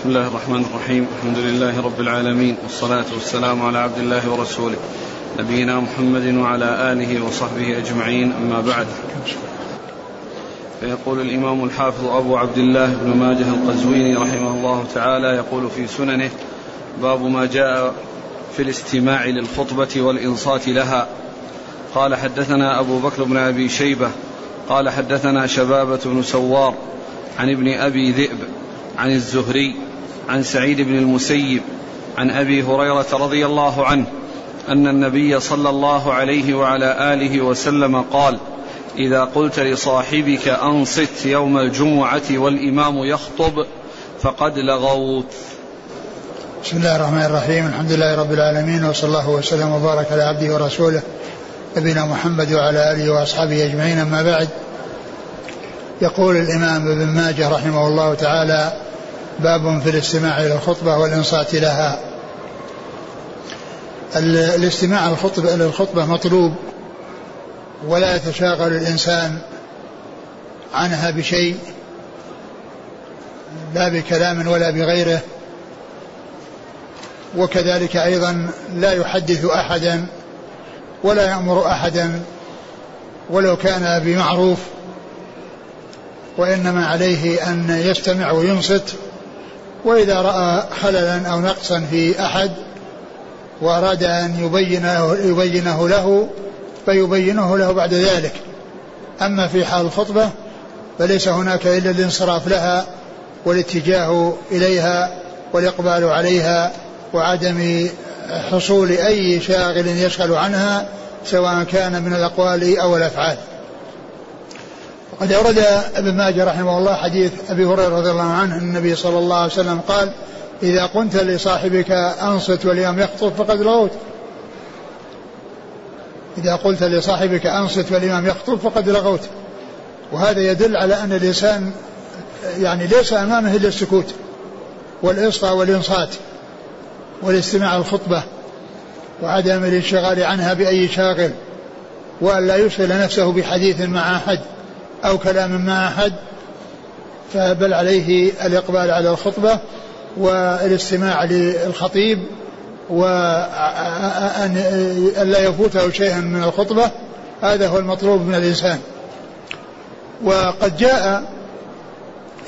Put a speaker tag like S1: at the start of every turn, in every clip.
S1: بسم الله الرحمن الرحيم. الحمد لله رب العالمين. والصلاة والسلام على عبد الله ورسوله. نبينا محمد وعلى آله وصحبه أجمعين. أما بعد. فيقول الإمام الحافظ أبو عبد الله بن ماجه القزويني رحمه الله تعالى يقول في سننه باب ما جاء في الاستماع للخطبة والإنصات لها. قال حدثنا أبو بكر بن أبي شيبة. قال حدثنا شبابة بن سوار عن ابن أبي ذئب عن الزهري عن سعيد بن المسيب عن أبي هريرة رضي الله عنه أن النبي صلى الله عليه وعلى آله وسلم قال إذا قلت لصاحبك أنصت يوم الجمعة والإمام يخطب فقد لغوت
S2: بسم الله الرحمن الرحيم الحمد لله رب العالمين وصلى الله وسلم وبارك على عبده ورسوله نبينا محمد وعلى آله وأصحابه أجمعين. أما بعد يقول الإمام ابن ماجه رحمه الله تعالى باب في الاستماع إلى الخطبة والإنصات لها. الاستماع الخطبه إلى الخطبة مطلوب ولا يتشاغل الإنسان عنها بشيء لا بكلام ولا بغيره. وكذلك أيضا لا يحدث احدا ولا يأمر احدا ولو كان بمعروف وإنما عليه أن يستمع وينصت وإذا رأى خللا أو نقصا في أحد وأراد أن يبينه, يبينه له فيبينه له بعد ذلك. أما في حال الخطبة فليس هناك إلا الانصراف لها والاتجاه إليها والإقبال عليها وعدم حصول أي شاغل يشغل عنها سواء كان من الأقوال أو الأفعال. وقد أورد ابن ماجه رحمه الله حديث أبي هريرة رضي الله عنه أن النبي صلى الله عليه وسلم قال إذا قلت لصاحبك أنصت واليوم يخطب فقد لغوت إذا قلت لصاحبك أنصت والإمام يخطب فقد لغوت. وهذا يدل على أن الإنسان يعني ليس أمامه إلا السكوت والإصغاء والإنصات والاستماع الخطبة وعدم الانشغال عنها بأي شاغل وأن لا يشغل نفسه بحديث مع أحد. أو كلام مع أحد فبل عليه الإقبال على الخطبة والاستماع للخطيب وأن لا يفوته شيئا من الخطبة هذا هو المطلوب من الإنسان. وقد جاء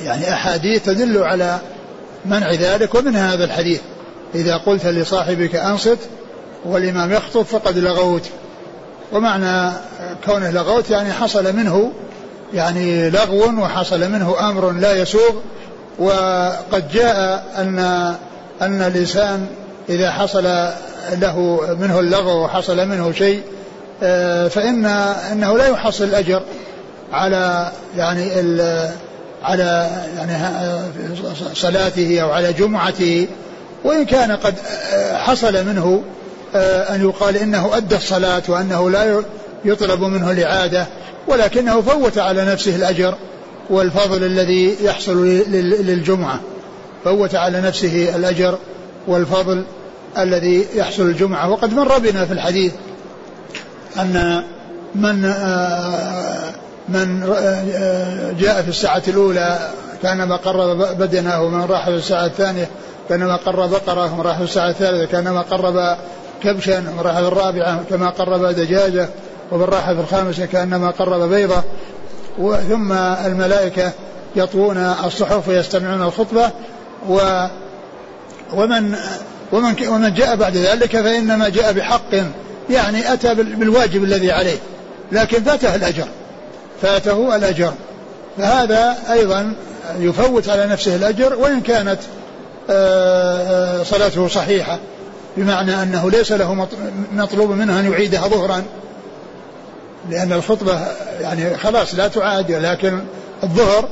S2: يعني أحاديث تدل على منع ذلك ومن هذا الحديث إذا قلت لصاحبك أنصت والإمام يخطب فقد لغوت. ومعنى كونه لغوت يعني حصل منه يعني لغو وحصل منه أمر لا يسوغ وقد جاء أن أن الإنسان إذا حصل له منه اللغو وحصل منه شيء آه، فإن إنه لا يحصل الأجر على يعني على يعني صلاته أو على جمعته وإن كان قد حصل منه آه، أن يقال إنه أدى الصلاة وأنه لا يطلب منه الإعادة ولكنه فوت على نفسه الأجر والفضل الذي يحصل للجمعة. فوت على نفسه الأجر والفضل الذي يحصل الجمعة. وقد مر بنا في الحديث أن من من آه، جاء في الساعة الأولى كانما قرب بدنه ومن راح في الساعة الثانية كانما قرب بقرة ومن راح في الساعة الثالثة كانما قرب كبشا ومن راح في الرابعة كما قرب دجاجة. ومن راح في الخامسة كأنما قرب بيضة ثم الملائكة يطوون الصحف ويستمعون الخطبة و ومن ومن ومن جاء بعد ذلك فإنما جاء بحق يعني أتى بالواجب الذي عليه لكن فاته الأجر فاته الأجر. فهذا أيضا يفوت على نفسه الأجر وإن كانت آه، آه، صلاته صحيحة بمعنى أنه ليس له مطلوب منه أن يعيدها ظهرا. لأن الخطبة يعني خلاص لا تعاد لكن الظهر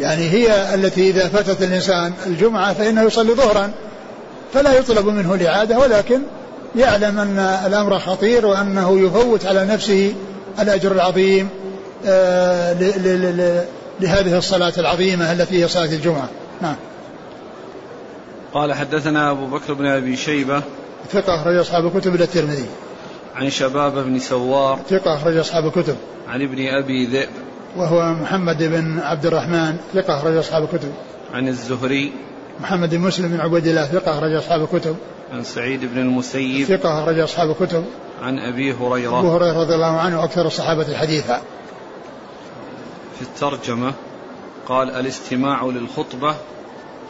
S2: يعني هي التي إذا فاتت الإنسان الجمعة فإنه يصلي ظهرا فلا يطلب منه الإعادة ولكن يعلم أن الأمر خطير وأنه يفوت على نفسه الأجر العظيم آه، لهذه الصلاة العظيمة التي هي صلاة الجمعة. نعم.
S1: قال حدثنا أبو بكر بن أبي شيبة.
S2: ثقة أخرج أصحاب الكتب إلى الترمذي.
S1: عن شباب بن سوار
S2: ثقة أخرج أصحاب الكتب.
S1: عن ابن أبي ذئب
S2: وهو محمد بن عبد الرحمن ثقة أخرج أصحاب الكتب.
S1: عن الزهري
S2: محمد بن مسلم بن عبيد الله ثقة أخرج أصحاب الكتب.
S1: عن سعيد بن المسيب
S2: ثقة أخرج أصحاب الكتب.
S1: عن أبي هريرة
S2: أبو هريرة رضي الله عنه أكثر الصحابة حديثا.
S1: في الترجمة قال الاستماع للخطبة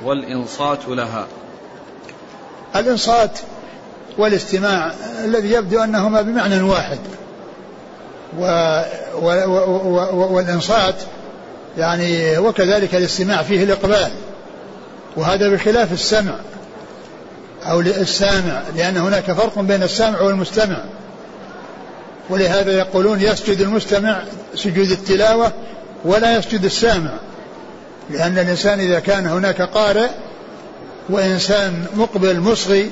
S1: والإنصات لها.
S2: الإنصات والاستماع الذي يبدو أنهما بمعنى واحد. و و و والإنصات يعني وكذلك الاستماع فيه الإقبال. وهذا بخلاف السمع أو السامع لأن هناك فرق بين السامع والمستمع. ولهذا يقولون يسجد المستمع سجود التلاوة ولا يسجد السامع. لأن الإنسان إذا كان هناك قارئ وإنسان مقبل مصغي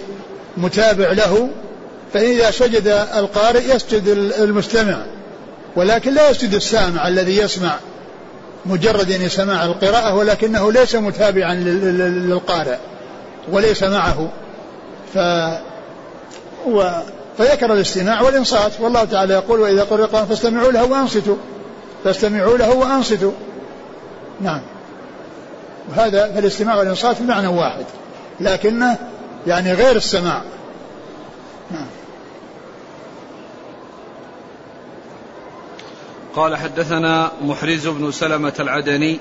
S2: متابع له فإذا سجد القارئ يسجد المستمع ولكن لا يسجد السامع الذي يسمع مجرد يعني سماع القراءة ولكنه ليس متابعا للقارئ وليس معه. ف و فذكر الاستماع والإنصات والله تعالى يقول وإذا قرئ القرآن فاستمعوا له وأنصتوا فاستمعوا له وأنصتوا. نعم. وهذا فالاستماع والإنصات بمعنى واحد لكنه يعني غير السماع.
S1: قال حدثنا محرز بن سلمة العدني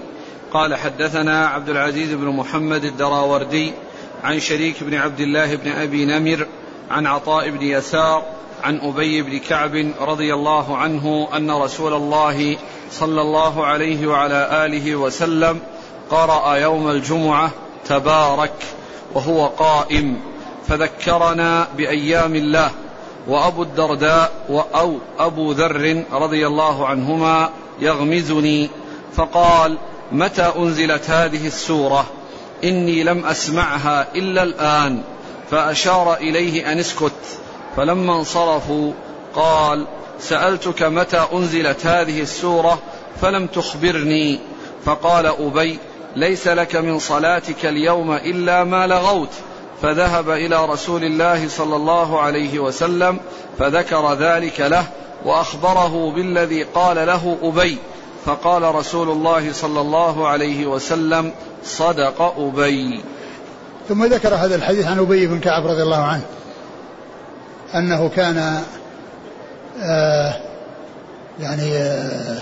S1: قال حدثنا عبد العزيز بن محمد الدراوردي عن شريك بن عبد الله بن أبي نمر عن عطاء بن يسار عن أبي بن كعب رضي الله عنه أن رسول الله صلى الله عليه وعلى آله وسلم قرأ يوم الجمعة تبارك. وهو قائم فذكرنا بأيام الله وأبو الدرداء أو أبو ذر رضي الله عنهما يغمزني فقال متى أنزلت هذه السورة؟ إني لم أسمعها إلا الآن فأشار إليه أن اسكت فلما انصرفوا قال سألتك متى أنزلت هذه السورة؟ فلم تخبرني فقال أبي ليس لك من صلاتك اليوم إلا ما لغوت. فذهب إلى رسول الله صلى الله عليه وسلم فذكر ذلك له وأخبره بالذي قال له أبي. فقال رسول الله صلى الله عليه وسلم صدق أبي.
S2: ثم ذكر هذا الحديث عن أبي بن كعب رضي الله عنه أنه كان آه يعني آه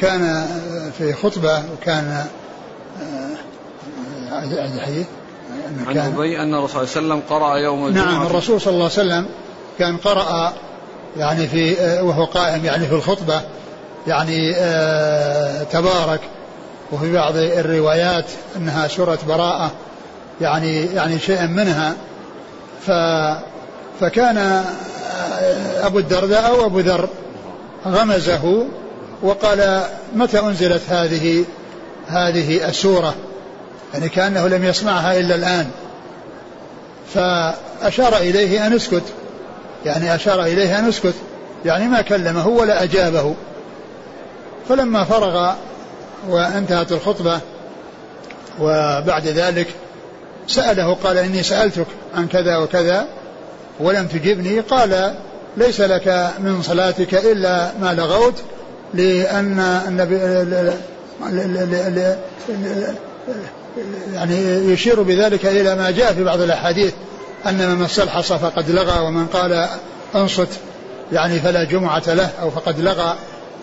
S2: كان في خطبة وكان
S1: آه الحديث عن أبي أن الرسول صلى الله عليه وسلم قرأ يوم الجمعة.
S2: نعم الرسول صلى الله عليه وسلم كان قرأ يعني في وهو قائم يعني في الخطبة يعني آه تبارك وفي بعض الروايات أنها سورة براءة يعني يعني شيئا منها. ف فكان أبو الدرداء أو أبو ذر غمزه وقال متى أنزلت هذه هذه السورة؟ يعني كأنه لم يسمعها إلا الآن. فأشار إليه أن اسكت. يعني أشار إليه أن اسكت. يعني ما كلمه ولا أجابه. فلما فرغ وانتهت الخطبة وبعد ذلك سأله قال إني سألتك عن كذا وكذا ولم تجبني قال ليس لك من صلاتك إلا ما لغوت. لأن النبي يعني يشير بذلك إلى ما جاء في بعض الأحاديث أن من استلحص فقد لغى ومن قال أنصت يعني فلا جمعة له أو فقد لغى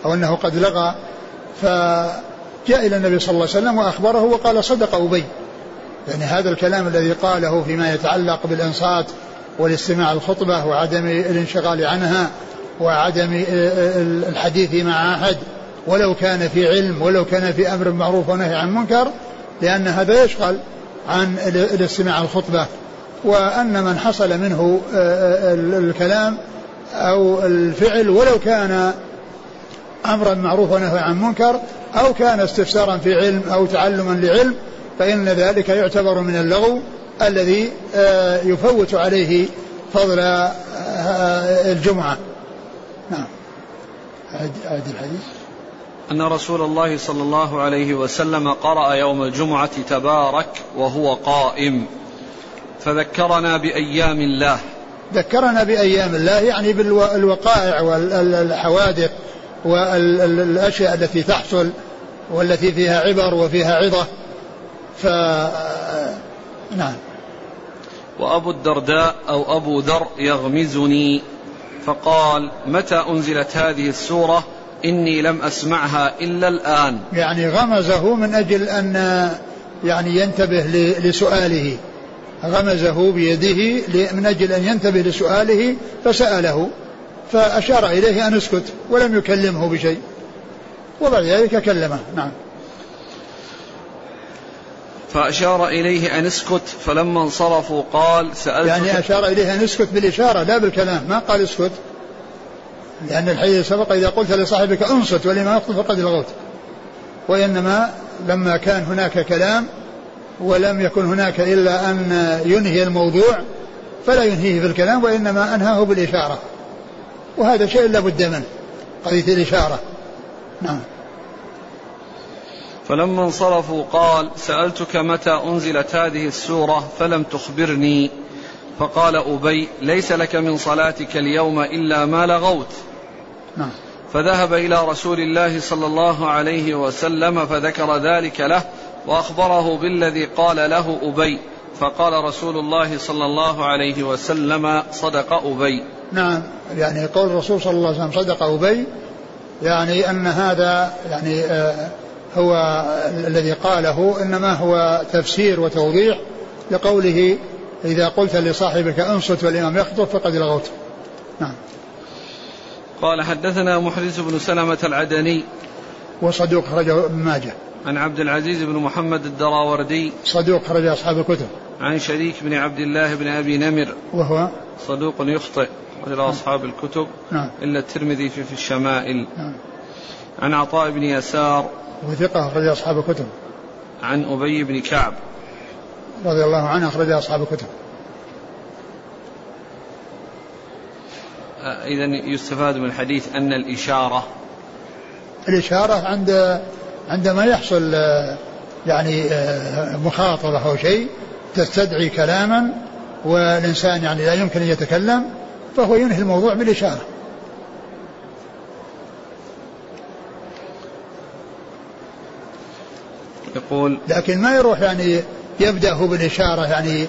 S2: أو أنه قد لغى. فجاء إلى النبي صلى الله عليه وسلم وأخبره وقال صدق أبي. يعني هذا الكلام الذي قاله فيما يتعلق بالإنصات والاستماع الخطبة وعدم الانشغال عنها وعدم الحديث مع أحد ولو كان في علم ولو كان في أمر معروف ونهي عن منكر لأن هذا يشغل عن الاستماع الخطبة. وأن من حصل منه الكلام أو الفعل ولو كان أمرا معروفا ونهي عن منكر أو كان استفسارا في علم أو تعلما لعلم فإن ذلك يعتبر من اللغو الذي يفوت عليه فضل الجمعة. نعم.
S1: أعد الحديث؟ أن رسول الله صلى الله عليه وسلم قرأ يوم الجمعة تبارك وهو قائم. فذكرنا بأيام الله.
S2: ذكرنا بأيام الله يعني بالوقائع والحوادث والأشياء التي تحصل والتي فيها عبر وفيها عظة. ف نعم.
S1: وأبو الدرداء أو أبو ذر يغمزني. فقال متى أنزلت هذه السورة؟ إني لم أسمعها إلا الآن.
S2: يعني غمزه من أجل أن يعني ينتبه لسؤاله. غمزه بيده من أجل أن ينتبه لسؤاله فسأله. فأشار إليه أن اسكت ولم يكلمه بشيء. وبعد ذلك كلمه. نعم.
S1: فأشار إليه أن اسكت فلما انصرفوا قال سألت
S2: يعني أشار إليه أن اسكت بالإشارة لا بالكلام ما قال اسكت. لأن الحديث سبق إذا قلت لصاحبك انصت ولما يخطب فقد لغوت. وإنما لما كان هناك كلام ولم يكن هناك إلا أن ينهي الموضوع فلا ينهيه بالكلام وإنما أنهاه بالإشارة. وهذا شيء لا بد منه قضية الإشارة. نعم.
S1: فلما انصرفوا قال سألتك متى أنزلت هذه السورة فلم تخبرني. فقال أبي ليس لك من صلاتك اليوم إلا ما لغوت.
S2: نعم.
S1: فذهب إلى رسول الله صلى الله عليه وسلم فذكر ذلك له وأخبره بالذي قال له أبي. فقال رسول الله صلى الله عليه وسلم صدق أبي.
S2: نعم. يعني قول الرسول صلى الله عليه وسلم صدق أبي يعني أن هذا يعني آه هو الذي قاله إنما هو تفسير وتوضيح لقوله إذا قلت لصاحبك أنصت والإمام يخطب فقد لغوت نعم
S1: قال حدثنا محرز بن سلمة العدني
S2: وصدوق خرجه ابن ماجه
S1: عن عبد العزيز بن محمد الدراوردي
S2: صدوق خرج أصحاب الكتب
S1: عن شريك بن عبد الله بن أبي نمر
S2: وهو
S1: صدوق يخطئ إلى. أصحاب الكتب
S2: نعم.
S1: إلا الترمذي في, في الشمائل
S2: نعم.
S1: عن عطاء بن يسار
S2: وثقة أخرج أصحاب الكتب.
S1: عن أبي بن كعب.
S2: رضي الله عنه أخرج أصحاب الكتب.
S1: إذا يستفاد من الحديث أن الإشارة
S2: الإشارة عند عندما يحصل يعني مخاطبة أو شيء تستدعي كلاما والإنسان يعني لا يمكن أن يتكلم فهو ينهي الموضوع بالإشارة.
S1: يقول
S2: لكن ما يروح يعني يبدأ هو بالإشارة يعني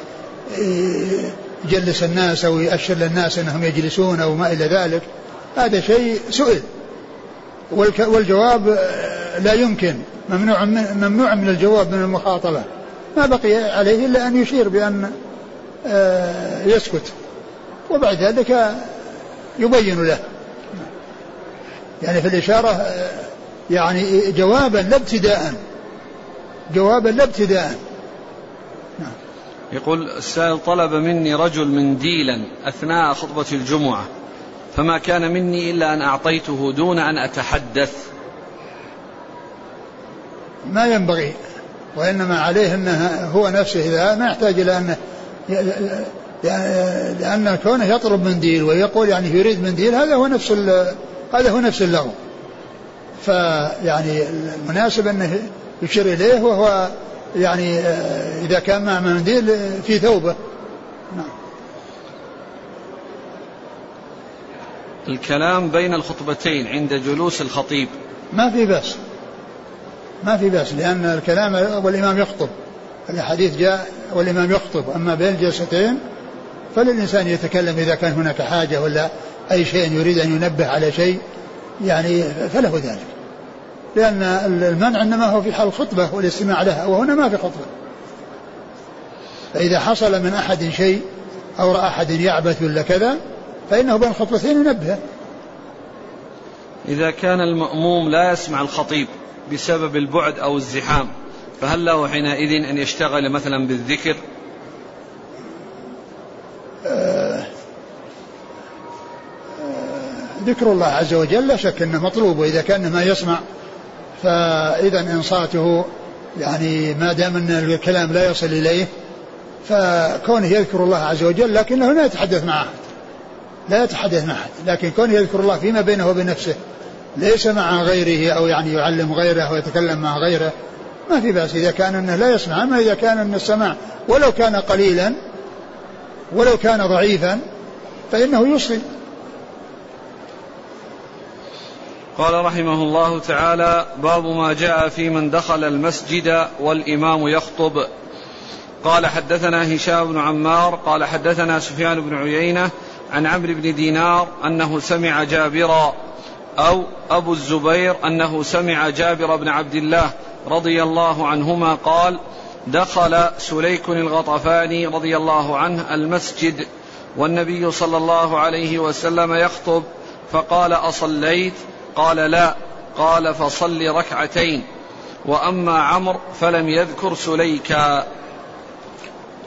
S2: يجلس الناس أو يأشر للناس أنهم يجلسون أو ما إلى ذلك. هذا شيء سئل. والجواب لا يمكن. ممنوع من ممنوع من الجواب من المخاطبة. ما بقي عليه إلا أن يشير بأن آه، يسكت. وبعد ذلك يبين له. يعني في الإشارة آه، يعني جوابا لا ابتداء جوابا لا ابتداء
S1: نعم. يقول السائل طلب مني رجل منديلا أثناء خطبة الجمعة فما كان مني إلا أن أعطيته دون أن أتحدث.
S2: ما ينبغي وإنما عليه أنه هو نفسه إذا ما يحتاج إلى أنه لأن كونه يطلب منديل ويقول يعني يريد منديل هذا هو نفس هذا هو نفس اللغو. فيعني المناسب أنه يشير إليه وهو يعني إذا كان مع منديل في ثوبه. نعم.
S1: الكلام بين الخطبتين عند جلوس الخطيب.
S2: ما في بأس. ما في بأس لأن الكلام والإمام يخطب. الحديث جاء والإمام يخطب. أما بين الجلستين فللإنسان يتكلم إذا كان هناك حاجة ولا أي شيء يريد أن ينبه على شيء يعني فله ذلك. لأن المنع إنما هو في حال الخطبة والاستماع لها وهنا ما في خطبة. فإذا حصل من أحد شيء أو رأى أحد يعبث ولا كذا فإنه بين الخطبتين ينبه.
S1: إذا كان المأموم لا يسمع الخطيب بسبب البعد أو الزحام فهل له حينئذ أن يشتغل مثلا بالذكر؟
S2: آه ذكر الله عز وجل لا شك إنه مطلوب وإذا كان ما يسمع فإذا انصاته يعني ما دام أن الكلام لا يصل إليه فكونه يذكر الله عز وجل لكنه لا يتحدث مع أحد. لا يتحدث مع أحد لكن كونه يذكر الله فيما بينه وبين نفسه ليس مع غيره أو يعني يعلم غيره أو يتكلم مع غيره ما في بأس. إذا كان أنه لا يسمع أما إذا كان أن السماع ولو كان قليلا ولو كان ضعيفا فإنه يوصي
S1: قال رحمه الله تعالى باب ما جاء في من دخل المسجد والإمام يخطب. قال حدثنا هشام بن عمار قال حدثنا سفيان بن عيينة عن عمرو بن دينار أنه سمع جابرا أو أبو الزبير أنه سمع جابر بن عبد الله رضي الله عنهما قال دخل سليك الغطفاني رضي الله عنه المسجد والنبي صلى الله عليه وسلم يخطب فقال أصليت؟ قال لا قال فصل ركعتين. وأما عمرو فلم يذكر سليكا.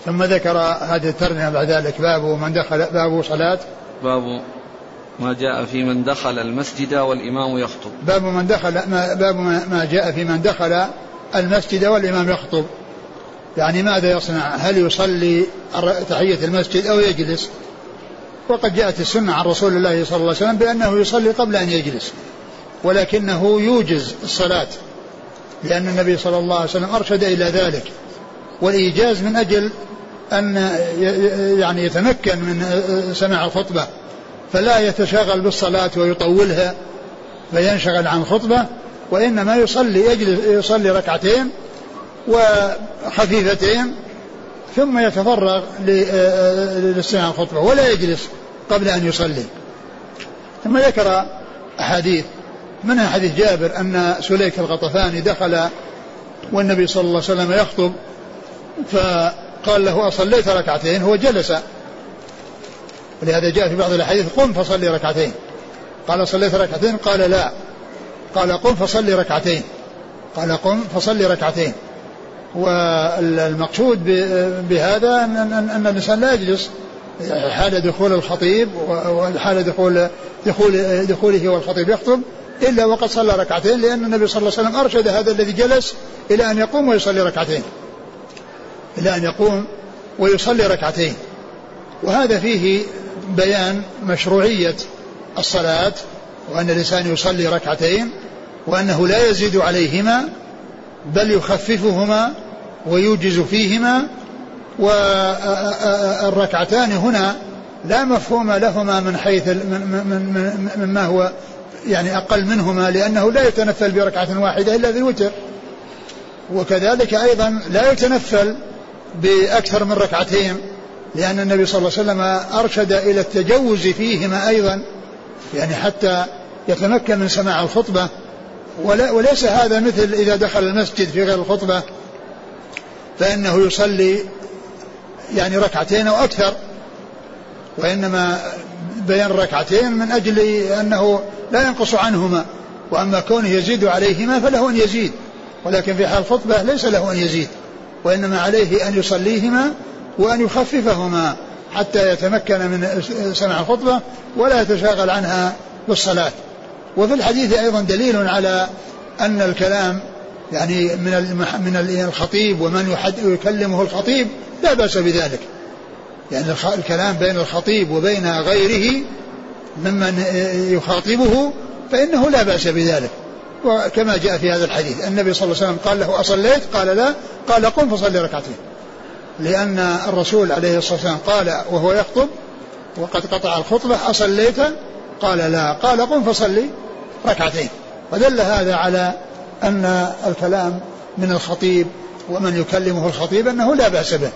S2: ثم ذكر هذه الترجمة بعد ذلك باب من دخل باب صلاة.
S1: باب ما جاء في من دخل المسجد والإمام يخطب.
S2: باب من دخل ما باب ما جاء في من دخل المسجد والإمام يخطب. يعني ماذا يصنع؟ هل يصلي تحية المسجد أو يجلس؟ وقد جاءت السنة عن رسول الله صلى الله عليه وسلم بأنه يصلي قبل أن يجلس. ولكنه يوجز الصلاة لأن النبي صلى الله عليه وسلم أرشد إلى ذلك. والإيجاز من أجل أن يعني يتمكن من سماع الخطبة فلا يتشاغل بالصلاة ويطولها فينشغل عن الخطبة وإنما يصلي يجلس يصلي ركعتين وخفيفتين ثم يتفرغ لاستماع الخطبة ولا يجلس قبل أن يصلي. ثم ذكر أحاديث منها حديث جابر أن سليك الغطفاني دخل والنبي صلى الله عليه وسلم يخطب فقال له أصليت ركعتين؟ هو جلس. ولهذا جاء في بعض الأحاديث قم فصلي ركعتين. قال صليت ركعتين؟ قال لا. قال قم فصلي ركعتين. قال قم فصلي ركعتين. والمقصود بهذا أن الإنسان لا يجلس. حال دخول الخطيب وحال دخول دخول دخوله والخطيب يخطب إلا وقد صلى ركعتين لأن النبي صلى الله عليه وسلم أرشد هذا الذي جلس إلى أن يقوم ويصلي ركعتين. إلى أن يقوم ويصلي ركعتين. وهذا فيه بيان مشروعية الصلاة وأن الإنسان يصلي ركعتين وأنه لا يزيد عليهما بل يخففهما ويوجز فيهما والركعتان هنا لا مفهوم لهما من حيث مما هو يعني أقل منهما لأنه لا يتنفل بركعة واحدة إلا في الوتر. وكذلك أيضا لا يتنفل بأكثر من ركعتين لأن النبي صلى الله عليه وسلم أرشد إلى التجوز فيهما أيضا يعني حتى يتمكن من سماع الخطبة. وليس هذا مثل إذا دخل المسجد في غير الخطبة فإنه يصلي يعني ركعتين أو أكثر وإنما بيان ركعتين من أجل أنه لا ينقص عنهما وأما كونه يزيد عليهما فله أن يزيد ولكن في حال الخطبة ليس له أن يزيد وإنما عليه أن يصليهما وأن يخففهما حتى يتمكن من سماع الخطبة ولا يتشاغل عنها بالصلاة. وفي الحديث أيضا دليل على أن الكلام يعني من من الخطيب ومن يكلمه الخطيب لا بأس بذلك. يعني الكلام بين الخطيب وبين غيره ممن يخاطبه فإنه لا بأس بذلك. وكما جاء في هذا الحديث النبي صلى الله عليه وسلم قال له أصليت؟ قال لا. قال قم فصلي ركعتين. لأن الرسول عليه الصلاة والسلام قال وهو يخطب وقد قطع الخطبة أصليت؟ قال لا. قال قم فصلي ركعتين. ودل هذا على أن الكلام من الخطيب ومن يكلمه الخطيب أنه لا بأس به.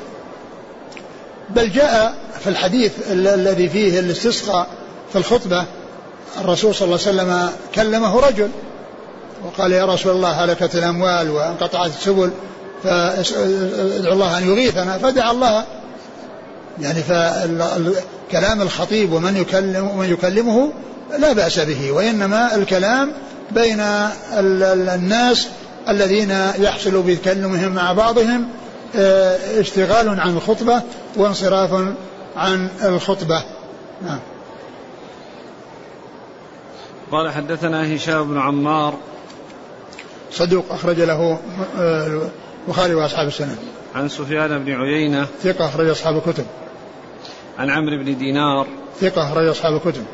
S2: بل جاء في الحديث الذي فيه الاستسقاء في الخطبة الرسول صلى الله عليه وسلم كلمه رجل وقال يا رسول الله هلكت الأموال وانقطعت السبل فادعو الله أن يغيثنا. فدعا الله. يعني فكلام الخطيب ومن يكلم ومن يكلمه لا بأس به وإنما الكلام بين الناس الذين يحصل بتكلمهم مع بعضهم اشتغال عن الخطبة وانصراف عن الخطبة. نعم.
S1: قال حدثنا هشام بن عمار.
S2: صدوق أخرج له آه، البخاري وأصحاب السنة.
S1: عن سفيان بن عيينة.
S2: ثقة أخرج أصحاب الكتب.
S1: عن عمرو بن دينار.
S2: ثقة أخرج أصحاب الكتب.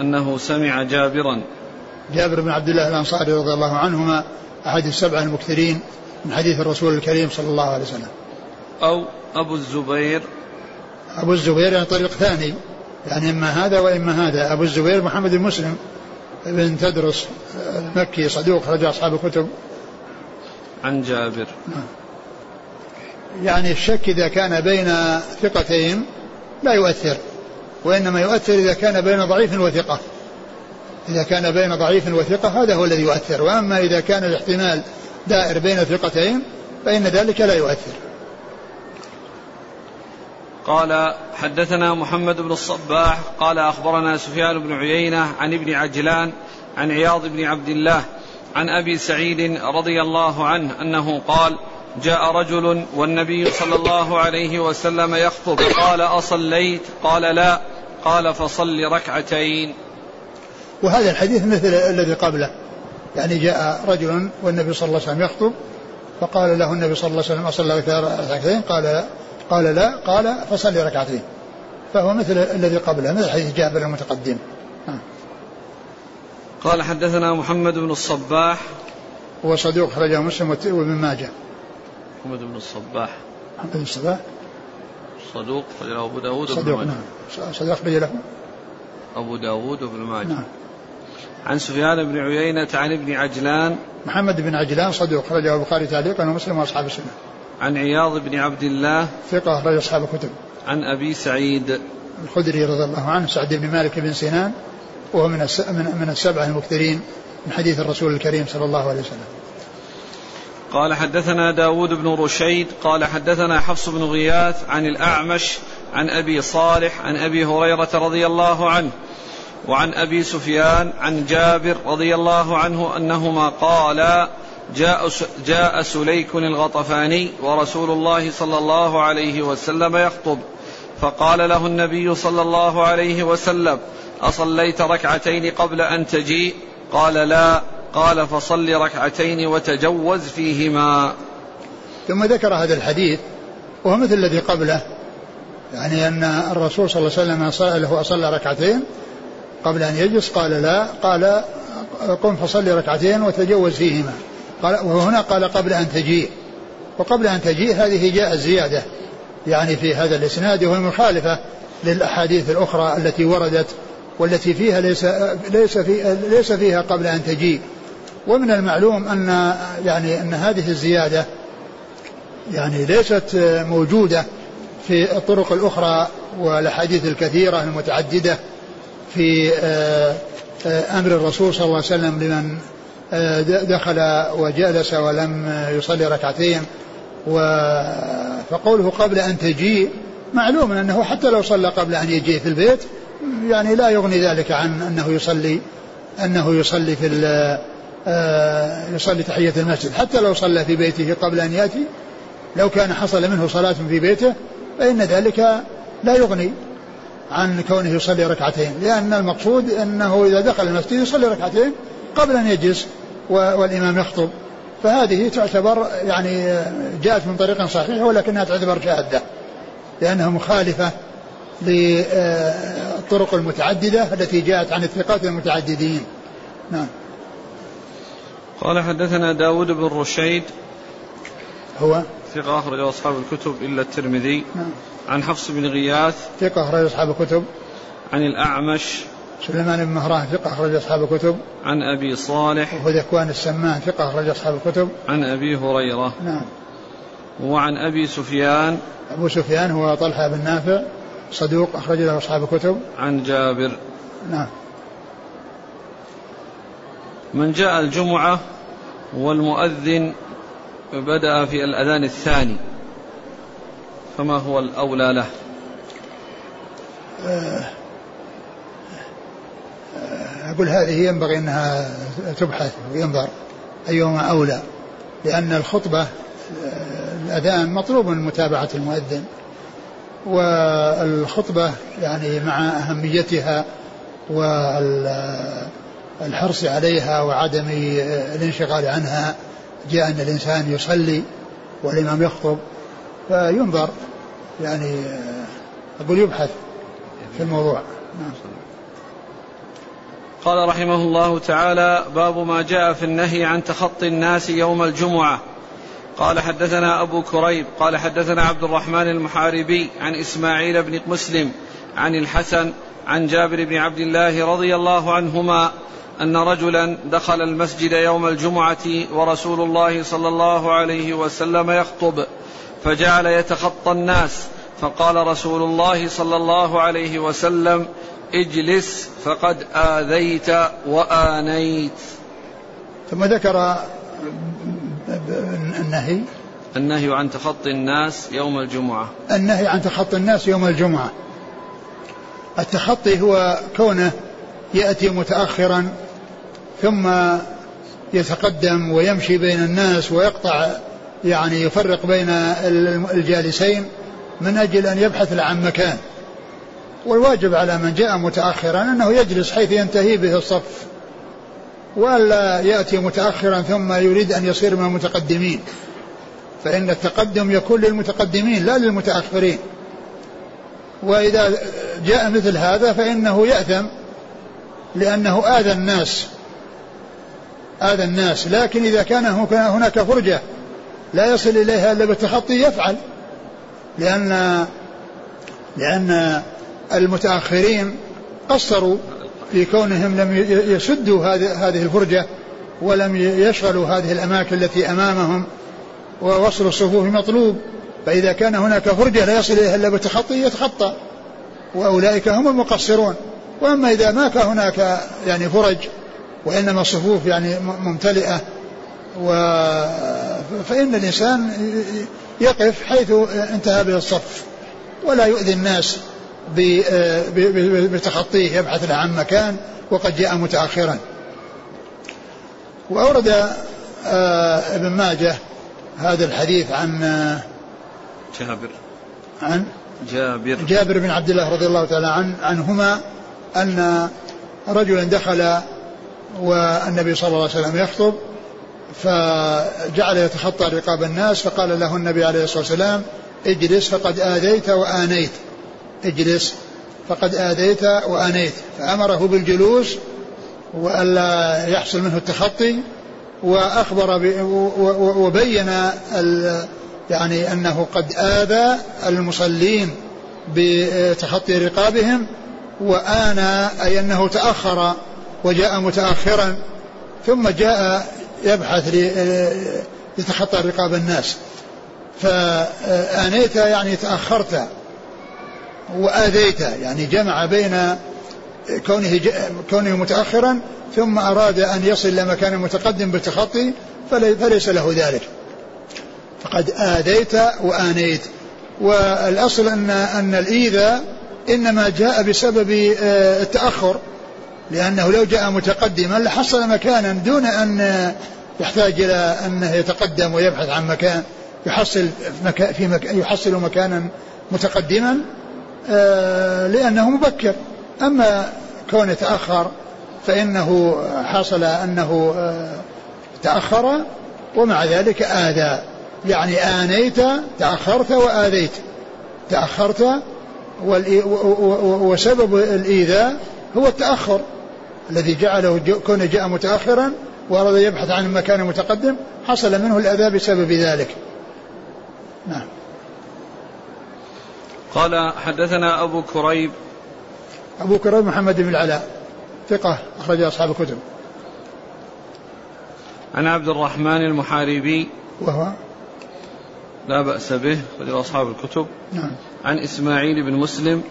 S1: أنه سمع جابرا.
S2: جابر بن عبد الله الأنصاري رضي الله عنهما أحد السبعة المكثرين من حديث الرسول الكريم صلى الله عليه وسلم.
S1: أو أبو الزبير.
S2: أبو الزبير يعني طريق ثاني. يعني إما هذا وإما هذا. أبو الزبير محمد المسلم بن تدرس المكي صدوق رجع أصحاب الكتب.
S1: عن جابر.
S2: نعم. يعني الشك إذا كان بين ثقتين لا يؤثر وإنما يؤثر إذا كان بين ضعيف وثقة. إذا كان بين ضعيف وثقة هذا هو الذي يؤثر. وأما إذا كان الاحتمال دائر بين ثقتين فإن ذلك لا يؤثر.
S1: قال حدثنا محمد بن الصباح قال أخبرنا سفيان بن عيينة عن ابن عجلان عن عياض بن عبد الله عن أبي سعيد رضي الله عنه أنه قال جاء رجل والنبي صلى الله عليه وسلم يخطب قال أصليت؟ قال لا. قال فصل ركعتين.
S2: وهذا الحديث مثل الذي قبله. يعني جاء رجل والنبي صلى الله عليه وسلم يخطب فقال له النبي صلى الله عليه وسلم أصلى ركعتين قال قال لا قال فصل ركعتين. فهو مثل الذي قبله مثل حديث جابر المتقدم.
S1: قال حدثنا محمد بن الصباح.
S2: هو صدوق خرجه مسلم وابن ماجه.
S1: محمد بن الصباح.
S2: محمد بن الصباح.
S1: صدوق خرجه أبو داود
S2: صدوق نعم. صدوق خرج له.
S1: أبو داود وابن ماجه.
S2: نعم.
S1: عن سفيان بن عيينة عن ابن عجلان
S2: محمد بن عجلان صدوق خرجه البخاري تعليقا ومسلم وأصحاب السنة.
S1: عن عياض بن عبد الله
S2: ثقة أخرج أصحاب الكتب.
S1: عن أبي سعيد.
S2: الخدري رضي الله عنه سعد بن مالك بن سنان وهو من من من السبعة المكثرين من حديث الرسول الكريم صلى الله عليه وسلم.
S1: قال حدثنا داود بن رشيد قال حدثنا حفص بن غياث عن الأعمش عن أبي صالح عن أبي هريرة رضي الله عنه وعن أبي سفيان عن جابر رضي الله عنه أنهما قالا جاء جاء سليك الغطفاني ورسول الله صلى الله عليه وسلم يخطب فقال له النبي صلى الله عليه وسلم أصليت ركعتين قبل أن تجيء؟ قال لا. قال فصل ركعتين وتجوز فيهما.
S2: ثم ذكر هذا الحديث وهو مثل الذي قبله يعني أن الرسول صلى الله عليه وسلم سأله اصلى ركعتين قبل أن يجلس قال لا قال قم فصل ركعتين وتجوز فيهما. قال وهنا قال قبل أن تجيء. وقبل أن تجيء هذه جاء زيادة. يعني في هذا الإسناد وهي مخالفة للأحاديث الأخرى التي وردت والتي فيها ليس ليس في ليس فيها قبل أن تجيء. ومن المعلوم أن يعني أن هذه الزيادة يعني ليست موجودة في الطرق الأخرى والأحاديث الكثيرة المتعددة في آه، آه، أمر الرسول صلى الله عليه وسلم لمن آه، دخل وجلس ولم يصلي ركعتين. و فقوله قبل أن تجيء معلوم أنه حتى لو صلى قبل أن يجيء في البيت يعني لا يغني ذلك عن أنه يصلي أنه يصلي في يصلي تحية المسجد. حتى لو صلى في بيته قبل أن يأتي لو كان حصل منه صلاة في بيته فإن ذلك لا يغني. عن كونه يصلي ركعتين لأن المقصود أنه إذا دخل المسجد يصلي ركعتين قبل أن يجلس والإمام يخطب. فهذه تعتبر يعني جاءت من طريق صحيح ولكنها تعتبر شاذة لأنها مخالفة للطرق المتعددة التي جاءت عن الثقات المتعددين. نعم.
S1: قال حدثنا داود بن رشيد.
S2: هو؟
S1: ثقة أخرج أصحاب الكتب إلا الترمذي.
S2: نعم.
S1: عن حفص بن غياث.
S2: ثقة أخرج أصحاب الكتب.
S1: عن الأعمش.
S2: سليمان بن مهران ثقة أخرج أصحاب الكتب.
S1: عن أبي صالح.
S2: وهو ذكوان السمان ثقة أخرج أصحاب الكتب.
S1: عن أبي هريرة.
S2: نعم.
S1: وعن أبي سفيان.
S2: أبو سفيان هو طلحة بن نافع صدوق أخرج له أصحاب الكتب.
S1: عن جابر.
S2: نعم.
S1: من جاء الجمعة والمؤذن بدأ في الأذان الثاني. فما هو الأولى له؟
S2: أه أقول هذه ينبغي أنها تبحث وينظر أيهما أولى لأن الخطبة الأذان مطلوب من متابعة المؤذن والخطبة يعني مع أهميتها والحرص عليها وعدم الانشغال عنها جاء أن الإنسان يصلي والإمام يخطب فينظر يعني أقول يبحث في الموضوع نعم.
S1: قال رحمه الله تعالى باب ما جاء في النهي عن تخطي الناس يوم الجمعة قال حدثنا أبو كريب قال حدثنا عبد الرحمن المحاربي عن إسماعيل بن مسلم عن الحسن عن جابر بن عبد الله رضي الله عنهما أن رجلا دخل المسجد يوم الجمعة ورسول الله صلى الله عليه وسلم يخطب فجعل يتخطى الناس فقال رسول الله صلى الله عليه وسلم اجلس فقد آذيت وآنيت.
S2: ثم ذكر النهي.
S1: النهي عن تخطي الناس يوم الجمعة.
S2: النهي عن تخطي الناس يوم الجمعة. التخطي هو كونه يأتي متأخرا ثم يتقدم ويمشي بين الناس ويقطع يعني يفرق بين الجالسين من أجل أن يبحث عن مكان. والواجب على من جاء متأخرا أنه يجلس حيث ينتهي به الصف وألا يأتي متأخرا ثم يريد أن يصير من المتقدمين. فإن التقدم يكون للمتقدمين لا للمتأخرين. وإذا جاء مثل هذا فإنه يأثم لأنه آذى الناس. آذى الناس لكن إذا كان هناك فرجة لا يصل إليها إلا بالتخطي يفعل لأن لأن المتأخرين قصروا في كونهم لم يسدوا هذه الفرجة ولم يشغلوا هذه الأماكن التي أمامهم ووصل الصفوف مطلوب. فإذا كان هناك فرجة لا يصل إليها إلا بالتخطي يتخطى وأولئك هم المقصرون. وأما إذا ما كان هناك يعني فرج وإنما الصفوف يعني ممتلئة و فإن الإنسان يقف حيث انتهى به الصف ولا يؤذي الناس بتخطيه يبحث له عن مكان وقد جاء متأخرا. وأورد آه، ابن ماجه هذا الحديث عن آه،
S1: جابر.
S2: عن
S1: جابر.
S2: جابر بن عبد الله رضي الله تعالى عن عنهما أن رجلا دخل والنبي صلى الله عليه وسلم يخطب فجعل يتخطى رقاب الناس فقال له النبي عليه الصلاة والسلام اجلس فقد آذيت وآنيت. اجلس فقد آذيت وآنيت فأمره بالجلوس وألا يحصل منه التخطي وأخبر وبين يعني أنه قد آذى المصلين بتخطي رقابهم وآنى أي أنه تأخر وجاء متأخرا ثم جاء يبحث يتخطى رقاب الناس. فآنيت يعني تأخرت وآذيت يعني جمع بين كونه كونه متأخرا ثم أراد أن يصل إلى مكان متقدم بالتخطي فليس له ذلك. فقد آذيت وآنيت. والأصل أن أن الإيذاء إنما جاء بسبب آه، التأخر. لأنه لو جاء متقدما لحصل مكانا دون أن يحتاج إلى أنه يتقدم ويبحث عن مكان يحصل في مكان يحصل مكانا متقدما آه، لأنه مبكر. أما كونه تأخر فإنه حصل أنه آه، تأخر ومع ذلك آذى. يعني آنيت تأخرت وآذيت. تأخرت وسبب الإيذاء هو التأخر. الذي جعله كونه جاء متأخرا وأراد يبحث عن مكان متقدم حصل منه الأذى بسبب ذلك. نعم.
S1: قال حدثنا أبو كريب.
S2: أبو كريب محمد بن العلاء ثقة أخرج أصحاب الكتب.
S1: عن عبد الرحمن المحاربي.
S2: وهو؟
S1: لا بأس به أخرج أصحاب الكتب.
S2: نعم.
S1: عن إسماعيل بن مسلم.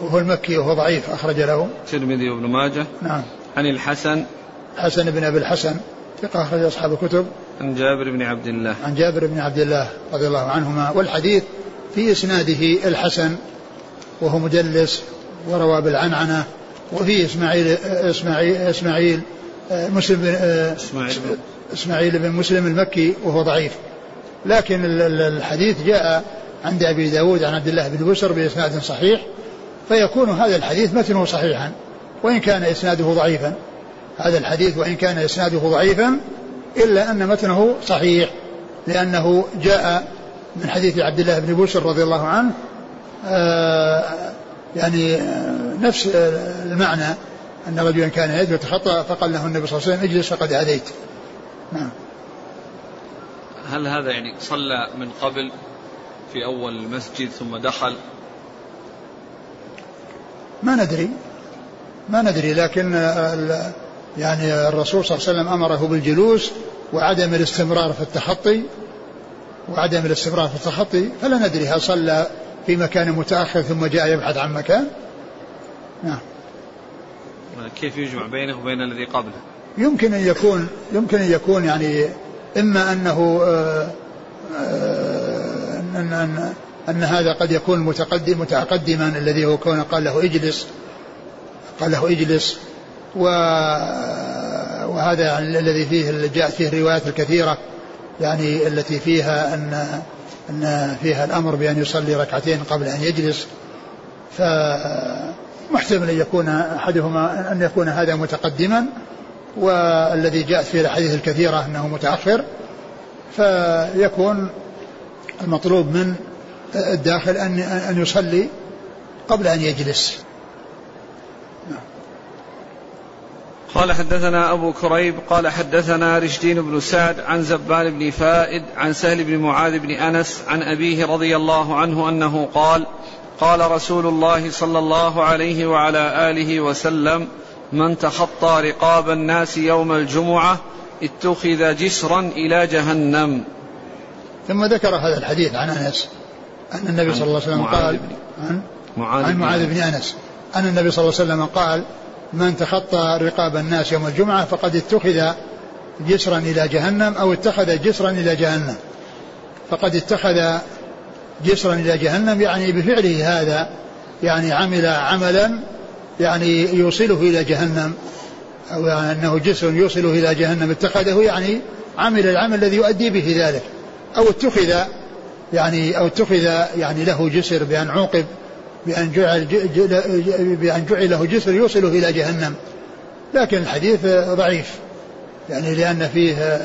S2: وهو المكي وهو ضعيف أخرج له.
S1: الترمذي وابن ماجه.
S2: نعم.
S1: عن الحسن.
S2: حسن بن أبي الحسن ثقة أخرج أصحاب الكتب.
S1: عن جابر بن عبد الله.
S2: عن جابر بن عبد الله رضي الله عنهما. والحديث في إسناده الحسن وهو مدلس وروى بالعنعنة وفي إسماعيل إسماعيل إسماعيل مسلم
S1: إسماعيل
S2: إسماعيل بن مسلم المكي وهو ضعيف. لكن الحديث جاء عند أبي داود عن عبد الله بن بشر بإسناد صحيح فيكون هذا الحديث متنه صحيحا وإن كان إسناده ضعيفا. هذا الحديث وإن كان إسناده ضعيفا إلا أن متنه صحيح لأنه جاء من حديث عبد الله بن بشر رضي الله عنه آه يعني آه نفس المعنى أن رجلا كان يدعو يتخطى فقال له النبي صلى الله عليه وسلم اجلس فقد هديت. نعم.
S1: هل هذا يعني صلى من قبل في أول المسجد ثم دخل؟
S2: ما ندري. ما ندري لكن يعني الرسول صلى الله عليه وسلم أمره بالجلوس وعدم الاستمرار في التخطي وعدم الاستمرار في التخطي فلا ندري هل صلى في مكان متأخر ثم جاء يبحث عن مكان. نعم.
S1: كيف يجمع بينه وبين الذي قبله؟
S2: يمكن أن يكون يمكن أن يكون يعني إما أنه آه، آه، أن, أن, أن هذا قد يكون متقدم متقدما الذي هو كون قال له اجلس. قال له اجلس. و وهذا يعني الذي فيه جاءت فيه الروايات الكثيرة يعني التي فيها أن أن فيها الأمر بأن يصلي ركعتين قبل أن يجلس. فمحتمل أن يكون أحدهما أن يكون هذا متقدما. والذي جاءت فيه الأحاديث الكثيرة أنه متأخر. فيكون المطلوب من الداخل أن أن يصلي قبل أن يجلس.
S1: قال حدثنا أبو كريب قال حدثنا رشدين بن سعد عن زبان بن فائد عن سهل بن معاذ بن أنس عن أبيه رضي الله عنه أنه قال قال رسول الله صلى الله عليه وعلى آله وسلم من تخطى رقاب الناس يوم الجمعة اتخذ جسرا إلى جهنم.
S2: ثم ذكر هذا الحديث عن أنس. أن النبي صلى الله عليه وسلم قال عن معاذ, عن معاذ بن أنس. أن النبي صلى الله عليه وسلم قال من تخطى رقاب الناس يوم الجمعة فقد اتخذ جسرا إلى جهنم أو اتخذ جسرا إلى جهنم. فقد اتخذ جسرا إلى جهنم يعني بفعله هذا يعني عمل عملا يعني يوصله إلى جهنم أو يعني أنه جسر يوصله إلى جهنم. اتخذه يعني عمل العمل الذي يؤدي به ذلك أو اتخذ يعني أو اتخذ يعني له جسر بأن عوقب بأن جعل بأن جعل له جسر يوصله إلى جهنم. لكن الحديث ضعيف يعني لأن فيه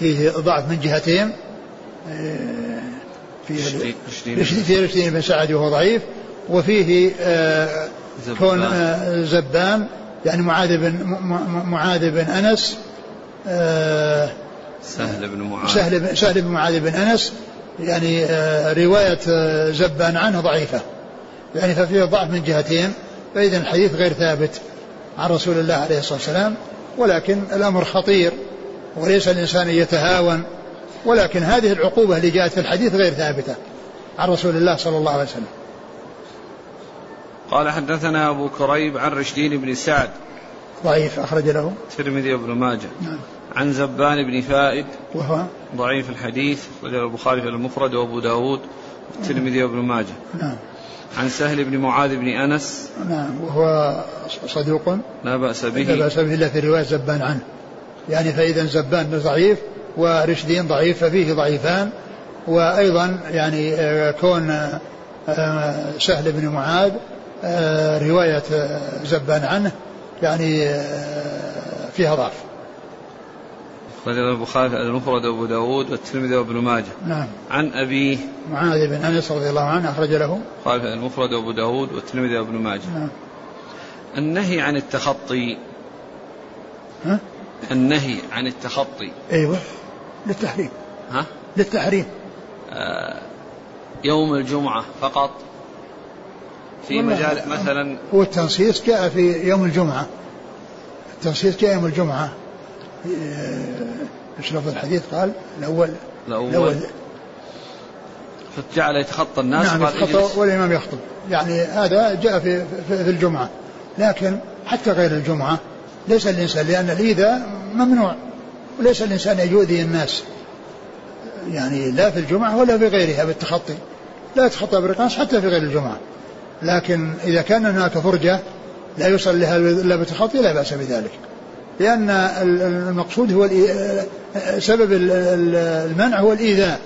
S2: فيه ضعف من جهتين فيه فيه رشدين بن سعد وهو ضعيف وفيه آه، كون آه، زبان يعني معاذ بن معاذ بن أنس
S1: آه، سهل بن معاذ.
S2: سهل بن سهل بن معاذ بن أنس يعني آه، رواية آه، زبان عنه ضعيفة. يعني ففيه ضعف من جهتين فإذا الحديث غير ثابت عن رسول الله عليه الصلاة والسلام ولكن الأمر خطير وليس الإنسان يتهاون ولكن هذه العقوبة اللي جاءت في الحديث غير ثابتة عن رسول الله صلى الله عليه وسلم.
S1: قال حدثنا أبو كريب عن رشدين بن سعد.
S2: ضعيف أخرج له.
S1: الترمذي وابن ماجه. نعم. عن زبان بن فائد وهو ضعيف الحديث رجل البخاري في المفرد وأبو داود والترمذي وابن ماجه. نعم. عن سهل بن معاذ بن أنس.
S2: نعم. وهو صدوق.
S1: لا بأس به.
S2: لا بأس به إلا في رواية زبان عنه. يعني فإذا زبان ضعيف ورشدين ضعيف ففيه ضعيفان. وأيضا يعني آه، كون آه، سهل بن معاذ آه، رواية زبان عنه يعني فيها ضعف.
S1: أخرجه البخاري المفرد وأبو داود والترمذي وابن ماجه.
S2: نعم.
S1: عن أبيه
S2: معاذ بن أنس رضي الله عنه أخرج له.
S1: البخاري المفرد وأبو داود والترمذي وابن ماجه. نعم. النهي عن التخطي. ها؟ النهي عن التخطي.
S2: أيوه. للتحريم.
S1: ها؟
S2: للتحريم.
S1: آه يوم الجمعة فقط. في مجال مثلا
S2: هو التنصيص جاء في يوم الجمعة. التنصيص جاء يوم الجمعة. إيش لفظ الحديث قال الأول
S1: الأول, الأول فجعل يتخطى الناس
S2: نعم يتخطى والإمام يخطب. يعني هذا جاء في, في, في الجمعة. لكن حتى غير الجمعة ليس الإنسان لأن الإيذاء ممنوع. وليس الإنسان أن يؤذي الناس. يعني لا في الجمعة ولا في غيرها بالتخطي. لا يتخطى بالرقاص حتى في غير الجمعة. لكن إذا كان هناك فرجة لا يوصل لها إلا بالتخطي لا بأس بذلك. لأن المقصود هو سبب المنع هو الإيذاء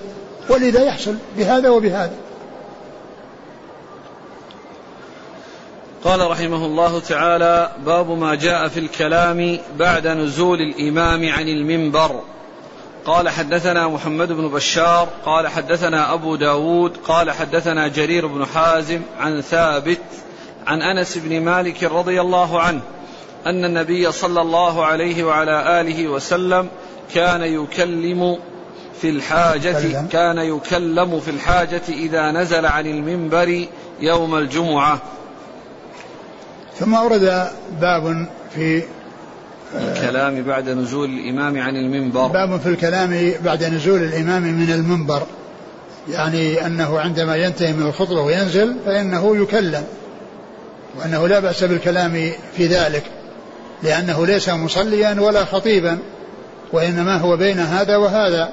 S2: والإيذاء يحصل بهذا وبهذا.
S1: قال رحمه الله تعالى باب ما جاء في الكلام بعد نزول الإمام عن المنبر. قال حدثنا محمد بن بشار قال حدثنا أبو داود قال حدثنا جرير بن حازم عن ثابت عن أنس بن مالك رضي الله عنه. أن النبي صلى الله عليه وعلى آله وسلم كان يكلم في الحاجة كان يكلم في الحاجة إذا نزل عن المنبر يوم الجمعة.
S2: ثم أورد باب في
S1: الكلام بعد نزول الإمام عن المنبر.
S2: باب في الكلام بعد نزول الإمام من المنبر. يعني أنه عندما ينتهي من الخطبة وينزل فإنه يكلم وأنه لا بأس بالكلام في ذلك. لأنه ليس مصليا ولا خطيبا وإنما هو بين هذا وهذا.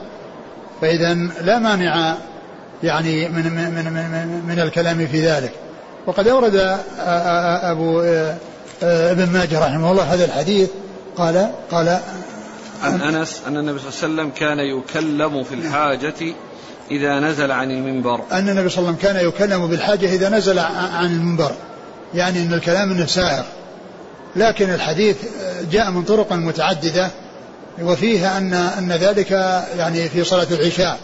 S2: فإذا لا مانع يعني من من من, من, من الكلام في ذلك. وقد أورد أبو ابن ماجه رحمه الله هذا الحديث قال قال
S1: عن أنس أن النبي صلى الله عليه وسلم كان يكلم في الحاجة إذا نزل عن المنبر.
S2: أن النبي صلى الله عليه وسلم كان يكلم بالحاجة إذا نزل عن المنبر. يعني أن الكلام أنه سائر لكن الحديث جاء من طرق متعددة وفيها أن أن ذلك يعني في صلاة العشاء.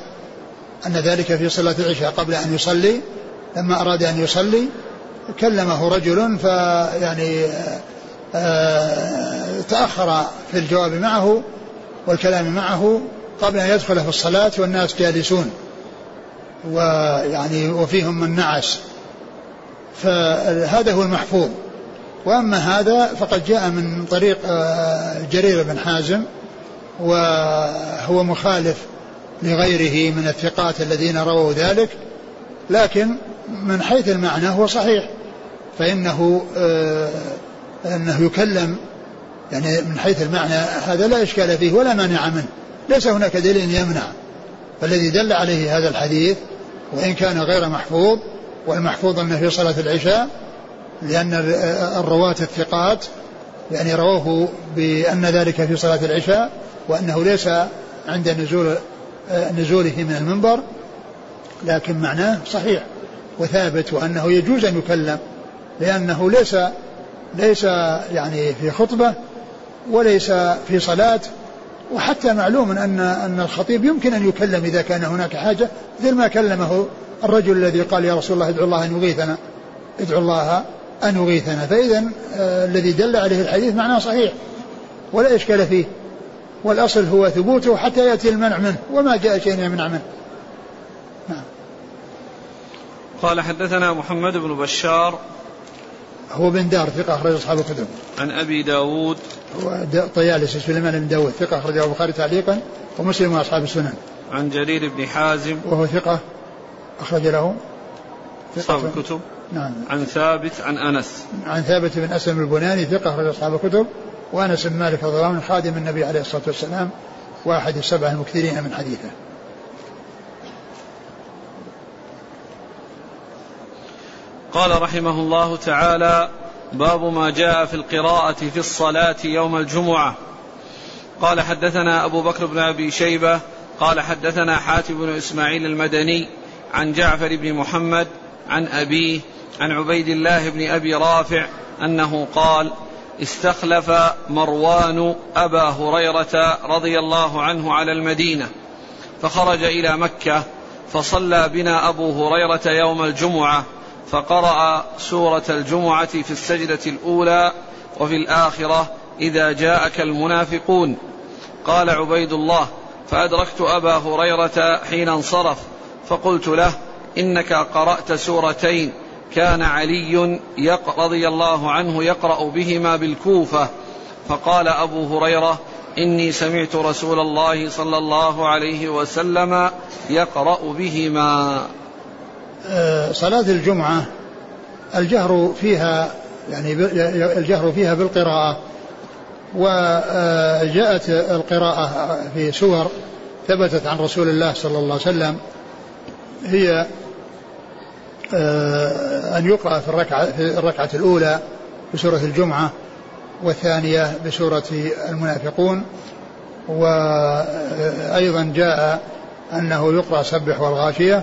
S2: أن ذلك في صلاة العشاء قبل أن يصلي لما أراد أن يصلي كلمه رجل فيعني آه، تأخر في الجواب معه والكلام معه قبل أن يدخل في الصلاة والناس جالسون. ويعني وفيهم من نعس. فهذا هو المحفوظ. وأما هذا فقد جاء من طريق آه، جرير بن حازم وهو مخالف لغيره من الثقات الذين رووا ذلك لكن من حيث المعنى هو صحيح فإنه آه، أنه يكلم يعني من حيث المعنى هذا لا إشكال فيه ولا مانع منه ليس هناك دليل يمنع فالذي دل عليه هذا الحديث وإن كان غير محفوظ والمحفوظ أنه في صلاة العشاء لأن الرواة الثقات يعني رواه بأن ذلك في صلاة العشاء وأنه ليس عند نزول نزوله من المنبر لكن معناه صحيح وثابت وأنه يجوز أن يكلم لأنه ليس ليس يعني في خطبة وليس في صلاة وحتى معلوم أن أن الخطيب يمكن أن يكلم إذا كان هناك حاجة مثل ما كلمه الرجل الذي قال يا رسول الله ادعو الله أن يغيثنا ادعو الله أن يغيثنا فإذا آه الذي دل عليه الحديث معناه صحيح ولا إشكال فيه والأصل هو ثبوته حتى يأتي المنع منه وما جاء شيء يمنع منه
S1: نعم. قال حدثنا محمد بن بشار
S2: هو بن دار ثقة أخرج أصحاب الكتب.
S1: عن أبي داود
S2: هو طيالس سليمان بن داود ثقة أخرجه البخاري تعليقا ومسلم وأصحاب السنن.
S1: عن جرير بن حازم
S2: وهو ثقة أخرج له
S1: أصحاب الكتب.
S2: نعم.
S1: عن ثابت عن أنس.
S2: عن ثابت بن أسلم البناني ثقة أخرج أصحاب الكتب وأنس بن مالك رضي الله عنه خادم النبي عليه الصلاة والسلام وأحد السبع المكثرين من حديثه.
S1: قال رحمه الله تعالى باب ما جاء في القراءة في الصلاة يوم الجمعة قال حدثنا أبو بكر بن أبي شيبة قال حدثنا حاتم بن إسماعيل المدني عن جعفر بن محمد عن أبيه عن عبيد الله بن أبي رافع أنه قال استخلف مروان أبا هريرة رضي الله عنه على المدينة فخرج إلى مكة فصلى بنا أبو هريرة يوم الجمعة فقرأ سورة الجمعة في السجدة الأولى وفي الآخرة إذا جاءك المنافقون قال عبيد الله فأدركت أبا هريرة حين انصرف فقلت له إنك قرأت سورتين كان علي رضي الله عنه يقرأ بهما بالكوفة فقال أبو هريرة إني سمعت رسول الله صلى الله عليه وسلم يقرأ بهما.
S2: آه، صلاة الجمعة الجهر فيها يعني الجهر فيها بالقراءة وجاءت القراءة في سور ثبتت عن رسول الله صلى الله عليه وسلم هي آه، أن يقرأ في الركعة, في الركعة الأولى بسورة الجمعة والثانية بسورة المنافقون وأيضا جاء أنه يقرأ سبح والغاشية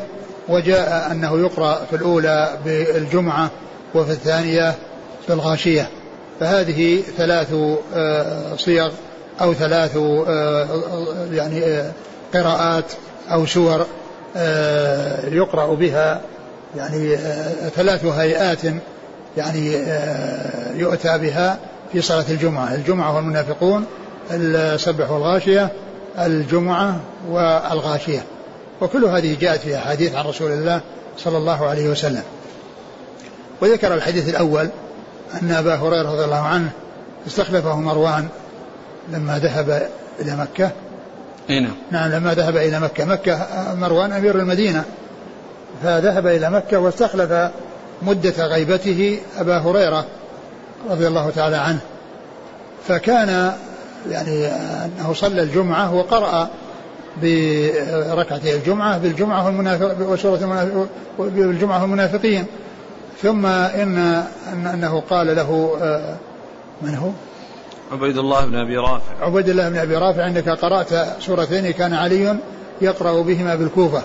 S2: وجاء أنه يقرأ في الأولى بالجمعة وفي الثانية بالغاشية فهذه ثلاث آه، صيغ أو ثلاث آه، يعني قراءات أو سور يقرأ بها يعني آه، ثلاث هيئات يعني آه، يؤتى بها في صلاة الجمعة. الجمعة والمنافقون السبح والغاشية الجمعة والغاشية. وكل هذه جاءت في أحاديث عن رسول الله صلى الله عليه وسلم. وذكر الحديث الأول أن أبا هريرة رضي الله عنه استخلفه مروان لما ذهب إلى مكة.
S1: اي نعم.
S2: نعم لما ذهب إلى مكة. مكة مروان أمير المدينة. فذهب إلى مكة واستخلف مدة غيبته أبا هريرة رضي الله تعالى عنه. فكان يعني أنه صلى الجمعة وقرأ بركعتي الجمعة بالجمعة والمنافق وسورة المنافق بالجمعة والمنافقين. ثم إن أنه قال له آه، من هو؟
S1: عبيد الله بن أبي رافع.
S2: عبيد الله بن أبي رافع عندك قرأت سورتين كان علي يقرأ بهما بالكوفة.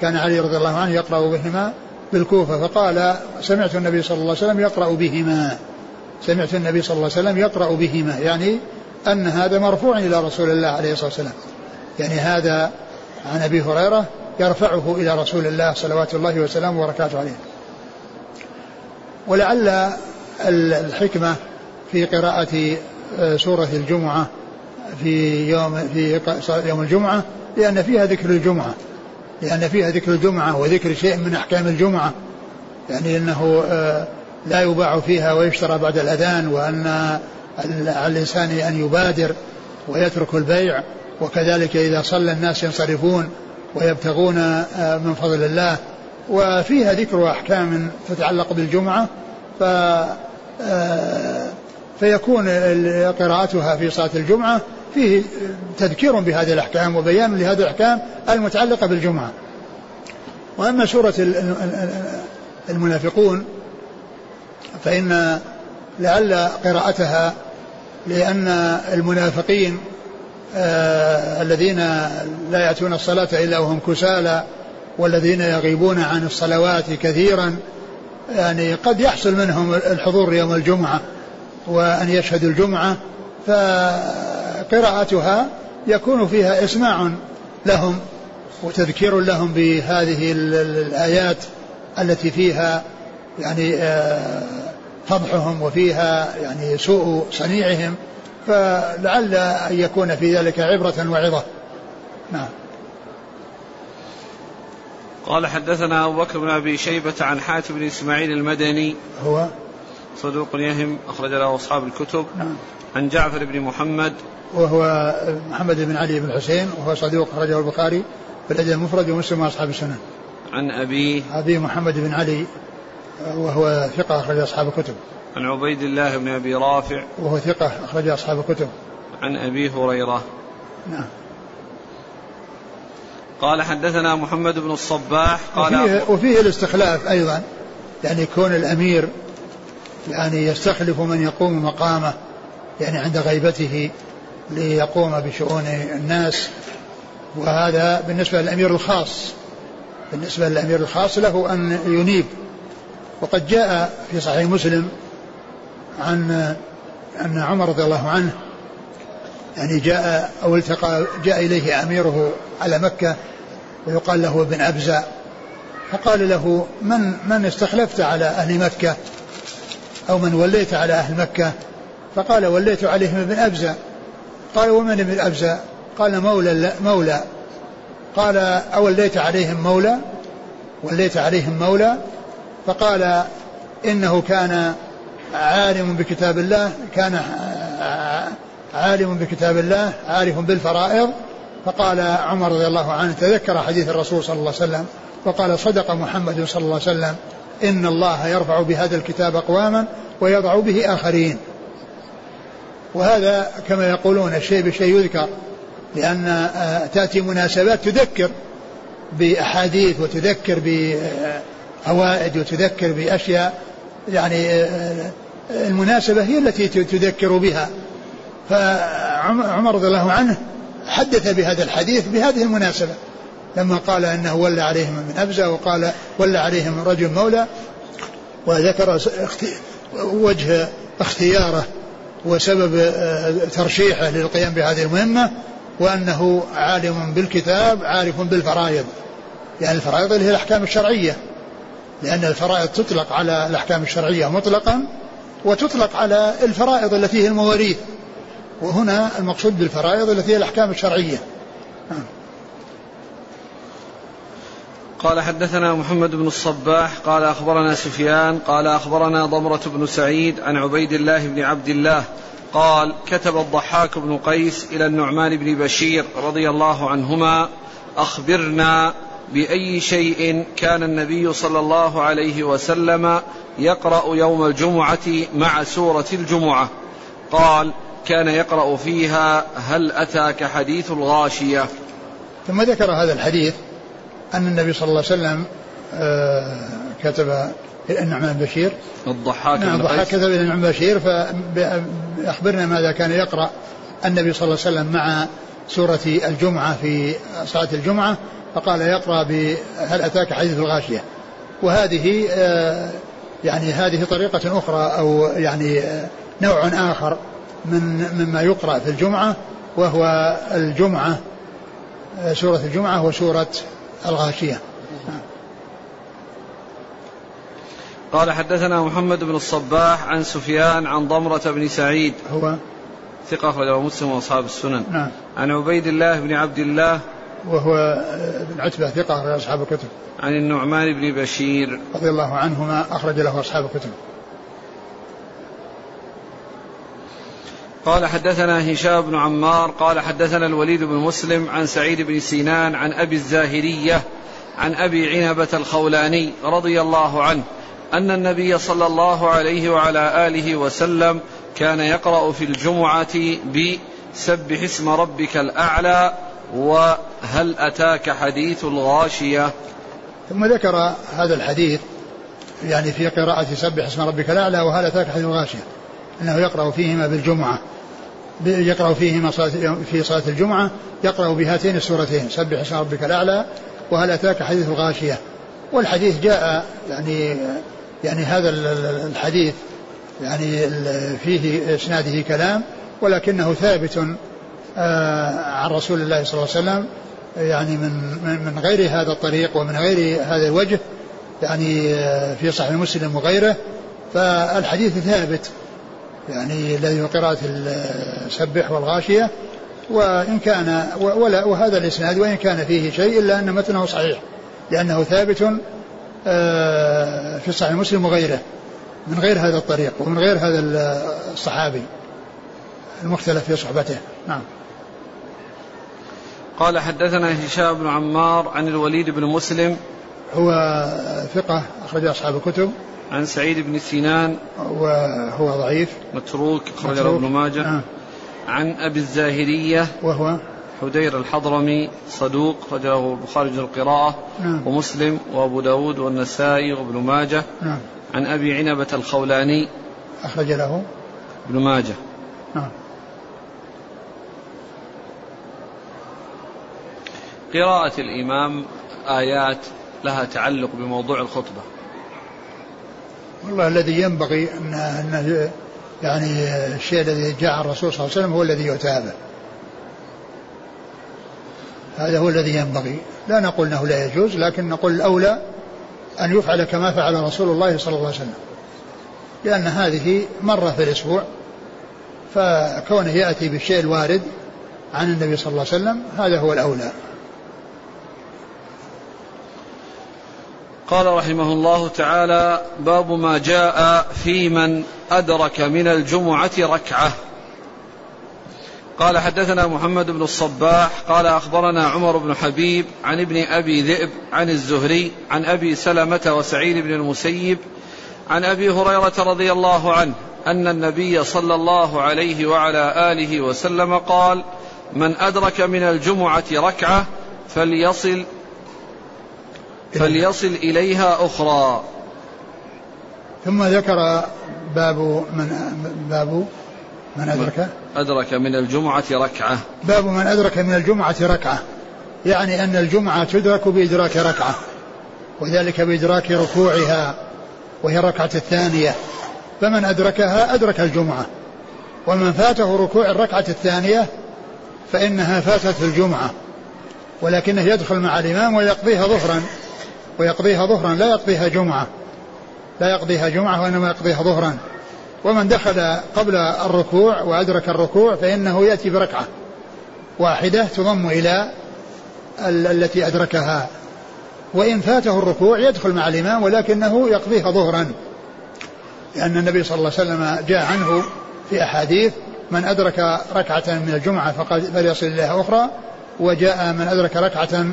S2: كان علي رضي الله عنه يقرأ بهما بالكوفة فقال سمعت النبي صلى الله عليه وسلم يقرأ بهما. سمعت النبي صلى الله عليه وسلم يقرأ بهما يعني أن هذا مرفوع إلى رسول الله عليه الصلاة والسلام. يعني هذا عن أبي هريرة يرفعه إلى رسول الله صلوات الله وسلامه وبركاته عليه. ولعل الحكمة في قراءة آه، سورة الجمعة في يوم في يوم الجمعة لأن فيها ذكر الجمعة. لأن فيها ذكر الجمعة وذكر شيء من أحكام الجمعة يعني أنه آه، لا يباع فيها ويشترى بعد الأذان وأن على الإنسان أن يبادر ويترك البيع وكذلك إذا صلى الناس ينصرفون ويبتغون آه، من فضل الله. وفيها ذكر أحكام تتعلق بالجمعة ف آه، فيكون قراءتها في صلاة الجمعة. فيه تذكير بهذه الأحكام وبيان لهذه الأحكام المتعلقة بالجمعة. وأما سورة المنافقون فإن لعل قراءتها لأن المنافقين آه الذين لا يأتون الصلاة إلا وهم كسالى والذين يغيبون عن الصلوات كثيرا يعني قد يحصل منهم الحضور يوم الجمعة وأن يشهدوا الجمعة فقراءتها يكون فيها إسماع لهم وتذكير لهم بهذه الآيات التي فيها يعني آه فضحهم وفيها يعني سوء صنيعهم فلعل أن يكون في ذلك عبرة وعظة. نعم.
S1: قال حدثنا أبو بكر بن أبي شيبة عن حاتم بن إسماعيل المدني
S2: هو؟
S1: صدوق يهم أخرج له أصحاب الكتب.
S2: نعم.
S1: عن جعفر بن محمد.
S2: وهو محمد بن علي بن الحسين وهو صدوق أخرجه البخاري في الأدب المفرد ومسلم وأصحاب السنن.
S1: عن أبيه
S2: أبي محمد بن علي وهو ثقة أخرج أصحاب الكتب.
S1: عن عبيد الله بن أبي رافع.
S2: وهو ثقة أخرج أصحاب الكتب.
S1: عن أبي هريرة.
S2: نعم.
S1: قال حدثنا محمد بن الصباح. قال
S2: وفيه, وفيه الاستخلاف أيضا يعني كون الأمير يعني يستخلف من يقوم مقامه يعني عند غيبته ليقوم بشؤون الناس. وهذا بالنسبة للأمير الخاص بالنسبة للأمير الخاص له أن ينيب. وقد جاء في صحيح مسلم عن أن عمر رضي الله عنه يعني جاء أو التقى جاء إليه أميره على مكة ويقال له ابن أبزة. فقال له من من استخلفت على أهل مكة؟ أو من وليت على أهل مكة فقال وليت عليهم ابن أبزة. قال ومن ابن أبزة؟ قال مولى مولى. قال أوليت عليهم مولى؟ وليت عليهم مولى. فقال إنه كان عالم بكتاب الله كان عالم بكتاب الله عارف بالفرائض. فقال عمر رضي الله عنه تذكر حديث الرسول صلى الله عليه وسلم وقال صدق محمد صلى الله عليه وسلم. إن الله يرفع بهذا الكتاب أقواما ويضع به آخرين. وهذا كما يقولون الشيء بالشيء يذكر لأن آه، تأتي مناسبات تذكر بأحاديث وتذكر بفوائد وتذكر بأشياء يعني آه، المناسبة هي التي تذكر بها. فعمر رضي الله عنه حدث بهذا الحديث بهذه المناسبة. لما قال إنه ولى عليهم من أبزة وقال ولى عليهم رجل مولى وذكر وجه اختياره وسبب آه، ترشيحه للقيام بهذه المهمة وأنه عالم بالكتاب عارف بالفرائض. يعني الفرائض اللي هي الأحكام الشرعية. لأن الفرائض تطلق على الأحكام الشرعية مطلقا وتطلق على الفرائض التي هي المواريث. وهنا المقصود بالفرائض التي هي الأحكام الشرعية. نعم.
S1: قال حدثنا محمد بن الصباح قال أخبرنا سفيان قال أخبرنا ضمرة بن سعيد عن عبيد الله بن عبد الله قال كتب الضحاك بن قيس إلى النعمان بن بشير رضي الله عنهما أخبرنا بأي شيء كان النبي صلى الله عليه وسلم يقرأ يوم الجمعة مع سورة الجمعة. قال كان يقرأ فيها هل أتاك حديث الغاشية؟
S2: ثم ذكر هذا الحديث أن النبي صلى الله عليه وسلم آه، كتب النعمان بشير.
S1: الضحاك
S2: نعم الضحاك كتب إلى النعمان بشير فأخبرنا ماذا كان يقرأ النبي صلى الله عليه وسلم مع سورة الجمعة في صلاة الجمعة فقال يقرأ بهل أتاك حديث الغاشية؟ وهذه آه، يعني هذه طريقة أخرى أو يعني آه، نوع آخر من مما يقرأ في الجمعة وهو الجمعة سورة الجمعة وسورة الغاشية.
S1: قال حدثنا محمد بن الصباح عن سفيان عن ضمرة بن سعيد.
S2: هو
S1: ثقة أخرجه مسلم وأصحاب السنن.
S2: نعم.
S1: عن عبيد الله بن عبد الله.
S2: وهو بن عتبة ثقة أخرج أصحاب الكتب.
S1: عن النعمان بن بشير.
S2: رضي الله عنهما أخرج له أصحاب الكتب.
S1: قال حدثنا هشام بن عمار قال حدثنا الوليد بن مسلم عن سعيد بن سينان عن أبي الزاهرية عن أبي عنبة الخولاني رضي الله عنه أن النبي صلى الله عليه وعلى آله وسلم كان يقرأ في الجمعة بسبح اسم ربك الأعلى وهل أتاك حديث الغاشية؟
S2: ثم ذكر هذا الحديث يعني في قراءة سبح اسم ربك الأعلى وهل أتاك حديث الغاشية أنه يقرأ فيهما بالجمعة. يقرأ فيهما في صلاة الجمعة يقرأ بهاتين السورتين سبح اسم ربك الأعلى وهل أتاك حديث الغاشية. والحديث جاء يعني يعني هذا الحديث يعني فيه إسناده كلام ولكنه ثابت آه، عن رسول الله صلى الله عليه وسلم يعني من من غير هذا الطريق ومن غير هذا الوجه يعني آه، في صحيح مسلم وغيره. فالحديث ثابت. يعني الذي قراءة السبح والغاشية وإن كان ولا وهذا الإسناد وإن كان فيه شيء إلا أن متنه صحيح لأنه ثابت آه، في صحيح مسلم وغيره من غير هذا الطريق ومن غير هذا الصحابي المختلف في صحبته. نعم.
S1: قال حدثنا هشام بن عمار عن الوليد بن مسلم.
S2: هو ثقة أخرج أصحاب الكتب.
S1: عن سعيد بن سنان
S2: وهو ضعيف.
S1: متروك أخرج له ابن ماجه. نعم. عن أبي الزاهرية
S2: وهو؟
S1: حدير الحضرمي صدوق أخرجه البخاري القراءة نعم. ومسلم وأبو داود والنسائي وابن ماجه. نعم. عن أبي عنبة الخولاني.
S2: أخرج له.
S1: ابن ماجه. نعم قراءة الإمام آيات لها تعلق بموضوع الخطبة.
S2: والله الذي ينبغي أن أن يعني الشيء الذي جاء عن الرسول صلى الله عليه وسلم هو الذي يتابع هذا هو الذي ينبغي. لا نقول إنه لا يجوز لكن نقول الأولى أن يفعل كما فعل رسول الله صلى الله عليه وسلم. لأن هذه مرة في الأسبوع فكونه يأتي بالشيء الوارد عن النبي صلى الله عليه وسلم هذا هو الأولى.
S1: قال رحمه الله تعالى باب ما جاء في من أدرك من الجمعة ركعة. قال حدثنا محمد بن الصباح قال أخبرنا عمر بن حبيب عن ابن أبي ذئب عن الزهري عن أبي سلمة وسعيد بن المسيب عن أبي هريرة رضي الله عنه أن النبي صلى الله عليه وعلى آله وسلم قال من أدرك من الجمعة ركعة فليصل فليصل إليها أخرى.
S2: ثم ذكر باب من باب من أدرك.
S1: أدرك من الجمعة ركعة.
S2: باب من أدرك من الجمعة ركعة. يعني أن الجمعة تدرك بإدراك ركعة وذلك بإدراك ركوعها وهي الركعة الثانية. فمن أدركها أدرك الجمعة. ومن فاته ركوع الركعة الثانية فإنها فاتت الجمعة ولكنه يدخل مع الإمام ويقضيها ظهرا. ويقضيها ظهرا لا يقضيها جمعة. لا يقضيها جمعة وإنما يقضيها ظهرا. ومن دخل قبل الركوع وأدرك الركوع فإنه يأتي بركعة واحدة تضم إلى التي أدركها. وإن فاته الركوع يدخل مع الإمام ولكنه يقضيها ظهرا. لأن النبي صلى الله عليه وسلم جاء عنه في أحاديث من أدرك ركعة من الجمعة فقد فليصل إليها أخرى وجاء من أدرك ركعة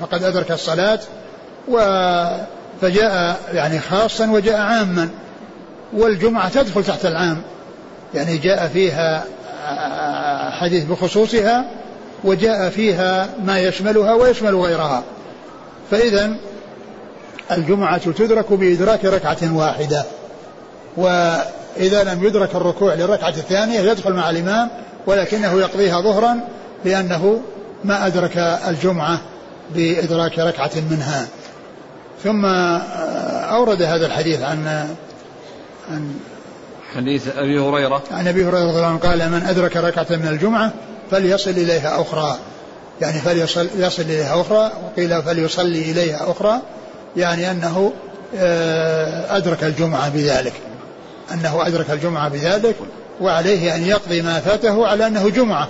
S2: فقد أدرك الصلاة و فجاء يعني خاصا وجاء عاما والجمعة تدخل تحت العام. يعني جاء فيها حديث بخصوصها وجاء فيها ما يشملها ويشمل غيرها. فإذا الجمعة تدرك بإدراك ركعة واحدة وإذا لم يدرك الركوع للركعة الثانية يدخل مع الإمام ولكنه يقضيها ظهرا لأنه ما أدرك الجمعة. بإدراك ركعة منها. ثم أورد هذا الحديث عن
S1: عن حديث أبي هريرة.
S2: عن أبي هريرة رضي الله عنه قال من أدرك ركعة من الجمعة فليصل إليها أخرى. يعني فليصل يصل إليها أخرى وقيل فليصلي إليها أخرى يعني أنه آه، أدرك الجمعة بذلك. أنه أدرك الجمعة بذلك وعليه أن يقضي ما فاته على أنه جمعة.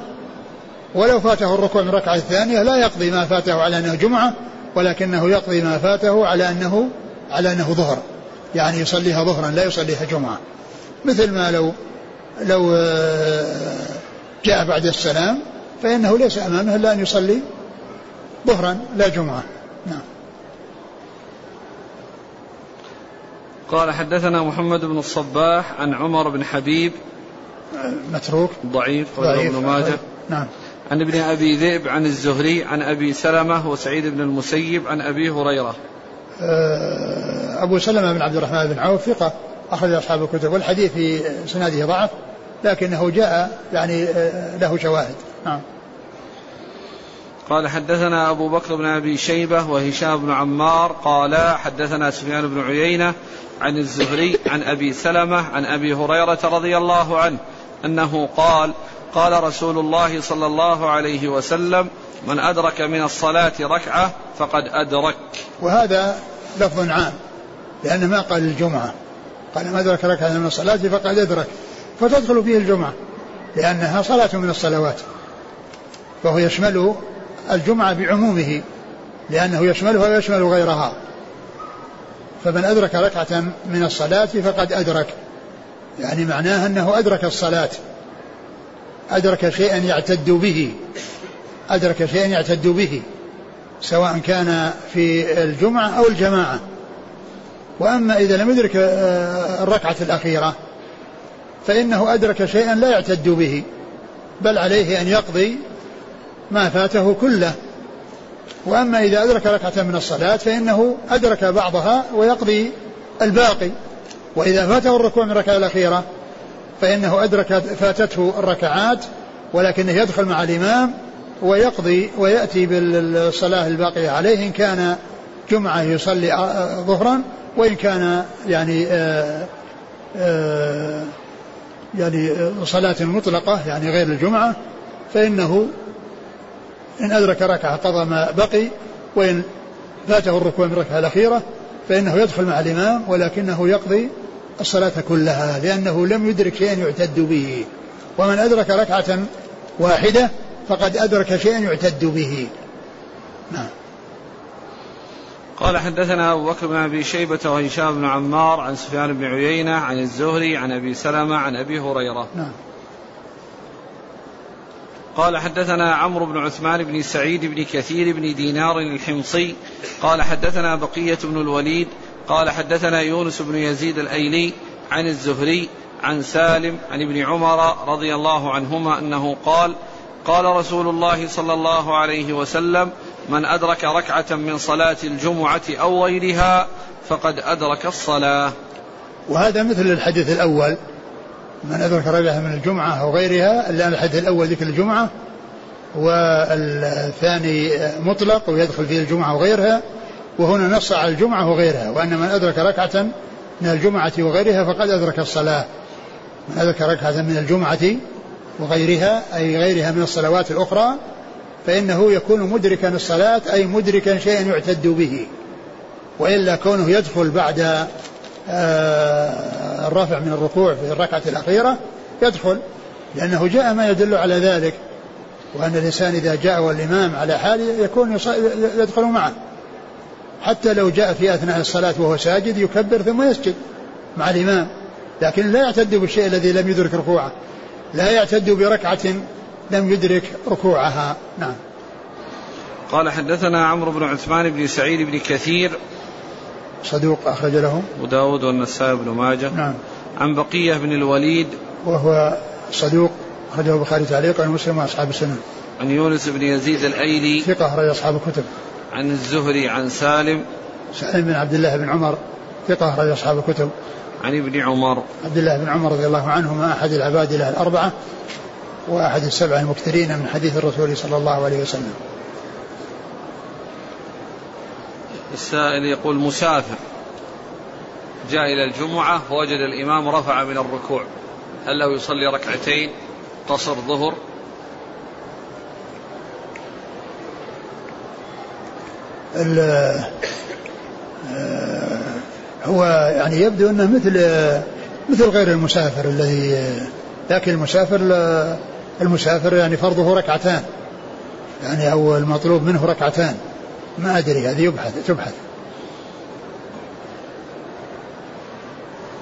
S2: ولو فاته الركوع من الركعة الثانية لا يقضي ما فاته على أنه جمعة ولكنه يقضي ما فاته على أنه على أنه ظهر. يعني يصليها ظهرا لا يصليها جمعة. مثل ما لو لو آه، جاء بعد السلام فإنه ليس أمامه إلا أن يصلي ظهرا لا جمعة. نعم.
S1: قال حدثنا محمد بن الصباح عن عمر بن حبيب.
S2: متروك.
S1: ضعيف ضعيف. ابن ماجه.
S2: نعم.
S1: عن ابن أبي ذئب عن الزهري عن أبي سلمة وسعيد بن المسيب عن أبي هريرة.
S2: آه، أبو سلمة بن عبد الرحمن بن عوف ثقة أخرج أصحاب الكتب والحديث في سناده ضعف لكنه جاء يعني آه، له شواهد. نعم.
S1: قال حدثنا أبو بكر بن أبي شيبة وهشام بن عمار قال حدثنا سفيان بن عيينة عن الزهري عن أبي سلمة عن أبي هريرة رضي الله عنه أنه قال قال رسول الله صلى الله عليه وسلم من أدرك من الصلاة ركعة فقد أدرك.
S2: وهذا لفظ عام لأنه ما قال الجمعة. قال من أدرك ركعة من الصلاة فقد أدرك. فتدخل فيه الجمعة لأنها صلاة من الصلوات. فهو يشمل الجمعة بعمومه لأنه يشملها ويشمل غيرها. فمن أدرك ركعة من الصلاة فقد أدرك. يعني معناه أنه أدرك الصلاة. أدرك شيئا يعتد به. أدرك شيئا يعتد به. سواء كان في الجمعة أو الجماعة. وأما إذا لم يدرك آه، الركعة الأخيرة فإنه أدرك شيئا لا يعتد به. بل عليه أن يقضي ما فاته كله. وأما إذا أدرك ركعة من الصلاة فإنه أدرك بعضها ويقضي الباقي. وإذا فاته الركوع من الركعة الأخيرة فإنه أدرك فاتته الركعات ولكنه يدخل مع الإمام ويقضي ويأتي بالصلاة الباقية عليه إن كان جمعة يصلي ظهرا وإن كان يعني آآ آآ يعني صلاة مطلقة يعني غير الجمعة فإنه إن أدرك ركعة قضى ما بقي وإن فاته الركوع من الركعة الأخيرة فإنه يدخل مع الإمام ولكنه يقضي الصلاة كلها لأنه لم يدرك شيئا يعتد به. ومن أدرك ركعة واحدة فقد أدرك شيئا يعتد به. نعم.
S1: قال حدثنا أبو بكر بن أبي شيبة وهشام بن عمار عن سفيان بن عيينة عن الزهري عن أبي سلمة عن أبي هريرة.
S2: نعم.
S1: قال حدثنا عمرو بن عثمان بن سعيد بن كثير بن دينار الحمصي. قال حدثنا بقية بن الوليد قال حدثنا يونس بن يزيد الأيلي عن الزهري عن سالم عن ابن عمر رضي الله عنهما أنه قال قال رسول الله صلى الله عليه وسلم من أدرك ركعة من صلاة الجمعة أو غيرها فقد أدرك الصلاة.
S2: وهذا مثل الحديث الأول من أدرك ركعة من الجمعة أو غيرها الا الحديث الأول ذكر الجمعة والثاني مطلق ويدخل فيه الجمعة وغيرها وهنا نص على الجمعة وغيرها وأن من أدرك ركعة من الجمعة وغيرها فقد أدرك الصلاة. من أدرك ركعة من الجمعة وغيرها أي غيرها من الصلوات الأخرى فإنه يكون مدركا الصلاة أي مدركا شيئا يعتد به. وإلا كونه يدخل بعد آه، الرفع من الركوع في الركعة الأخيرة يدخل لأنه جاء ما يدل على ذلك وأن الإنسان إذا جاء والإمام على حال يكون يدخل معه. حتى لو جاء في أثناء الصلاة وهو ساجد يكبر ثم يسجد مع الإمام. لكن لا يعتد بالشيء الذي لم يدرك ركوعه. لا يعتد بركعة لم يدرك ركوعها. نعم.
S1: قال حدثنا عمرو بن عثمان بن سعيد بن كثير.
S2: صدوق أخرج له.
S1: أبو داود والنسائي بن ماجه.
S2: نعم.
S1: عن بقية بن الوليد.
S2: وهو صدوق أخرجه البخاري تعليقا ومسلم وأصحاب السنن
S1: عن يونس بن يزيد الأيلي.
S2: ثقة أخرج أصحاب الكتب.
S1: عن الزهري عن سالم.
S2: سالم بن عبد الله بن عمر ثقة أخرج أصحاب الكتب.
S1: عن ابن عمر.
S2: عبد الله بن عمر رضي الله عنهما أحد العباد له الأربعة وأحد السبعة المكثرين من حديث الرسول صلى الله عليه وسلم.
S1: السائل يقول مسافر. جاء إلى الجمعة فوجد الإمام رفع من الركوع. هل له يصلي ركعتين؟ قصر ظهر.
S2: هو يعني يبدو إنه مثل مثل غير المسافر الذي لكن المسافر المسافر يعني فرضه ركعتان. يعني أو المطلوب منه ركعتان. ما أدري هذه يبحث تبحث.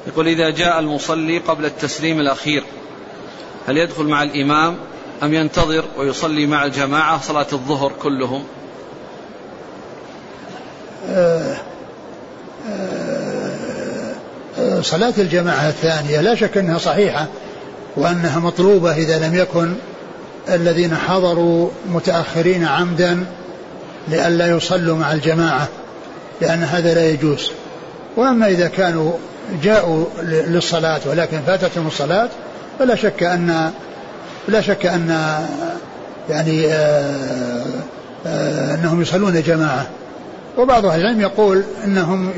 S1: يقول إذا جاء المصلي قبل التسليم الأخير هل يدخل مع الإمام أم ينتظر ويصلي مع الجماعة صلاة الظهر كلهم؟
S2: آه آه صلاة الجماعة الثانية لا شك أنها صحيحة وأنها مطلوبة إذا لم يكن الذين حضروا متأخرين عمدا لئلا يصلوا مع الجماعة لأن هذا لا يجوز. وأما إذا كانوا جاءوا للصلاة ولكن فاتتهم الصلاة فلا شك أن لا شك أن يعني آه، آه، أنهم يصلون جماعة. وبعض أهل العلم يقول أنهم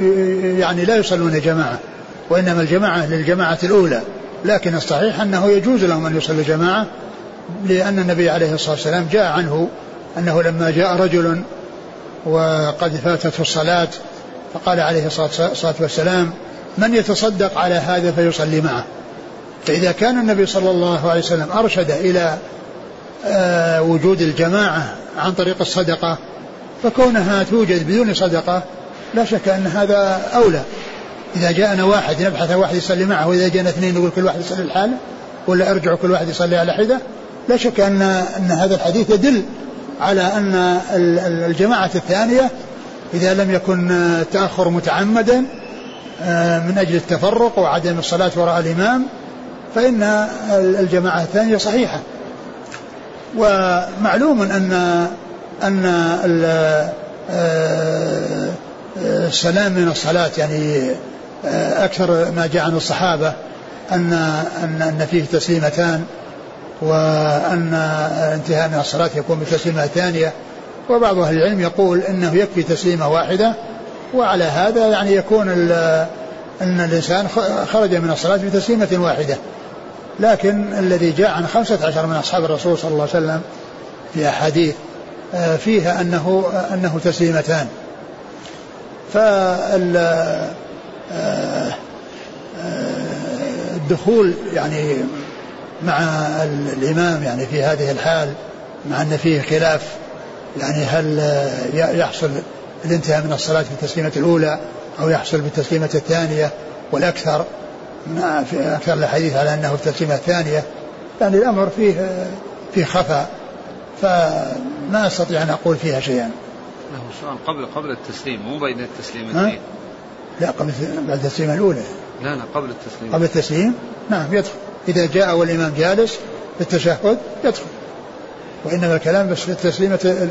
S2: يعني لا يصلون جماعة وإنما الجماعة للجماعة الأولى لكن الصحيح أنه يجوز لهم أن يصلوا جماعة لأن النبي عليه الصلاة والسلام جاء عنه أنه لما جاء رجل وقد فاتته الصلاة فقال عليه الصلاة والسلام من يتصدق على هذا فيصلي معه. فإذا كان النبي صلى الله عليه وسلم أرشد إلى آه، وجود الجماعة عن طريق الصدقة فكونها توجد بدون صدقة لا شك أن هذا أولى. إذا جاءنا واحد نبحث واحد يصلي معه وإذا جاءنا اثنين نقول كل واحد يصلي لحاله ولا أرجع كل واحد يصلي على حدة لا شك أن أن هذا الحديث يدل على أن الجماعة الثانية إذا لم يكن التأخر متعمدا آه، من أجل التفرق وعدم الصلاة وراء الإمام فإن الجماعة الثانية صحيحة. ومعلوم أن أن آه، السلام من الصلاة يعني آه، أكثر ما جاء عن الصحابة أن أن أن فيه تسليمتان وأن انتهاء من الصلاة يكون بتسليمة ثانية. وبعض أهل العلم يقول أنه يكفي تسليمة واحدة وعلى هذا يعني يكون أن الإنسان خرج من الصلاة بتسليمة واحدة. لكن الذي جاء عن خمسة عشر من أصحاب الرسول صلى الله عليه وسلم في أحاديث فيها أنه أنه تسليمتان. فال آه، آه، الدخول يعني مع الإمام يعني في هذه الحال مع أن فيه خلاف يعني هل يحصل الانتهاء من الصلاة في التسليمة الأولى أو يحصل بالتسليمة الثانية والأكثر؟ في أكثر الحديث على أنه التسليمة الثانية. يعني الأمر فيه فيه خفاء. فما أستطيع أن أقول فيها شيئا.
S1: له سؤال قبل قبل التسليم مو بين التسليمتين
S2: لا قبل بعد التسليمة الأولى.
S1: لا لا قبل التسليم.
S2: قبل التسليم؟ نعم يدخل. إذا جاء والإمام جالس في التشهد يدخل. وإنما الكلام بس في التسليمة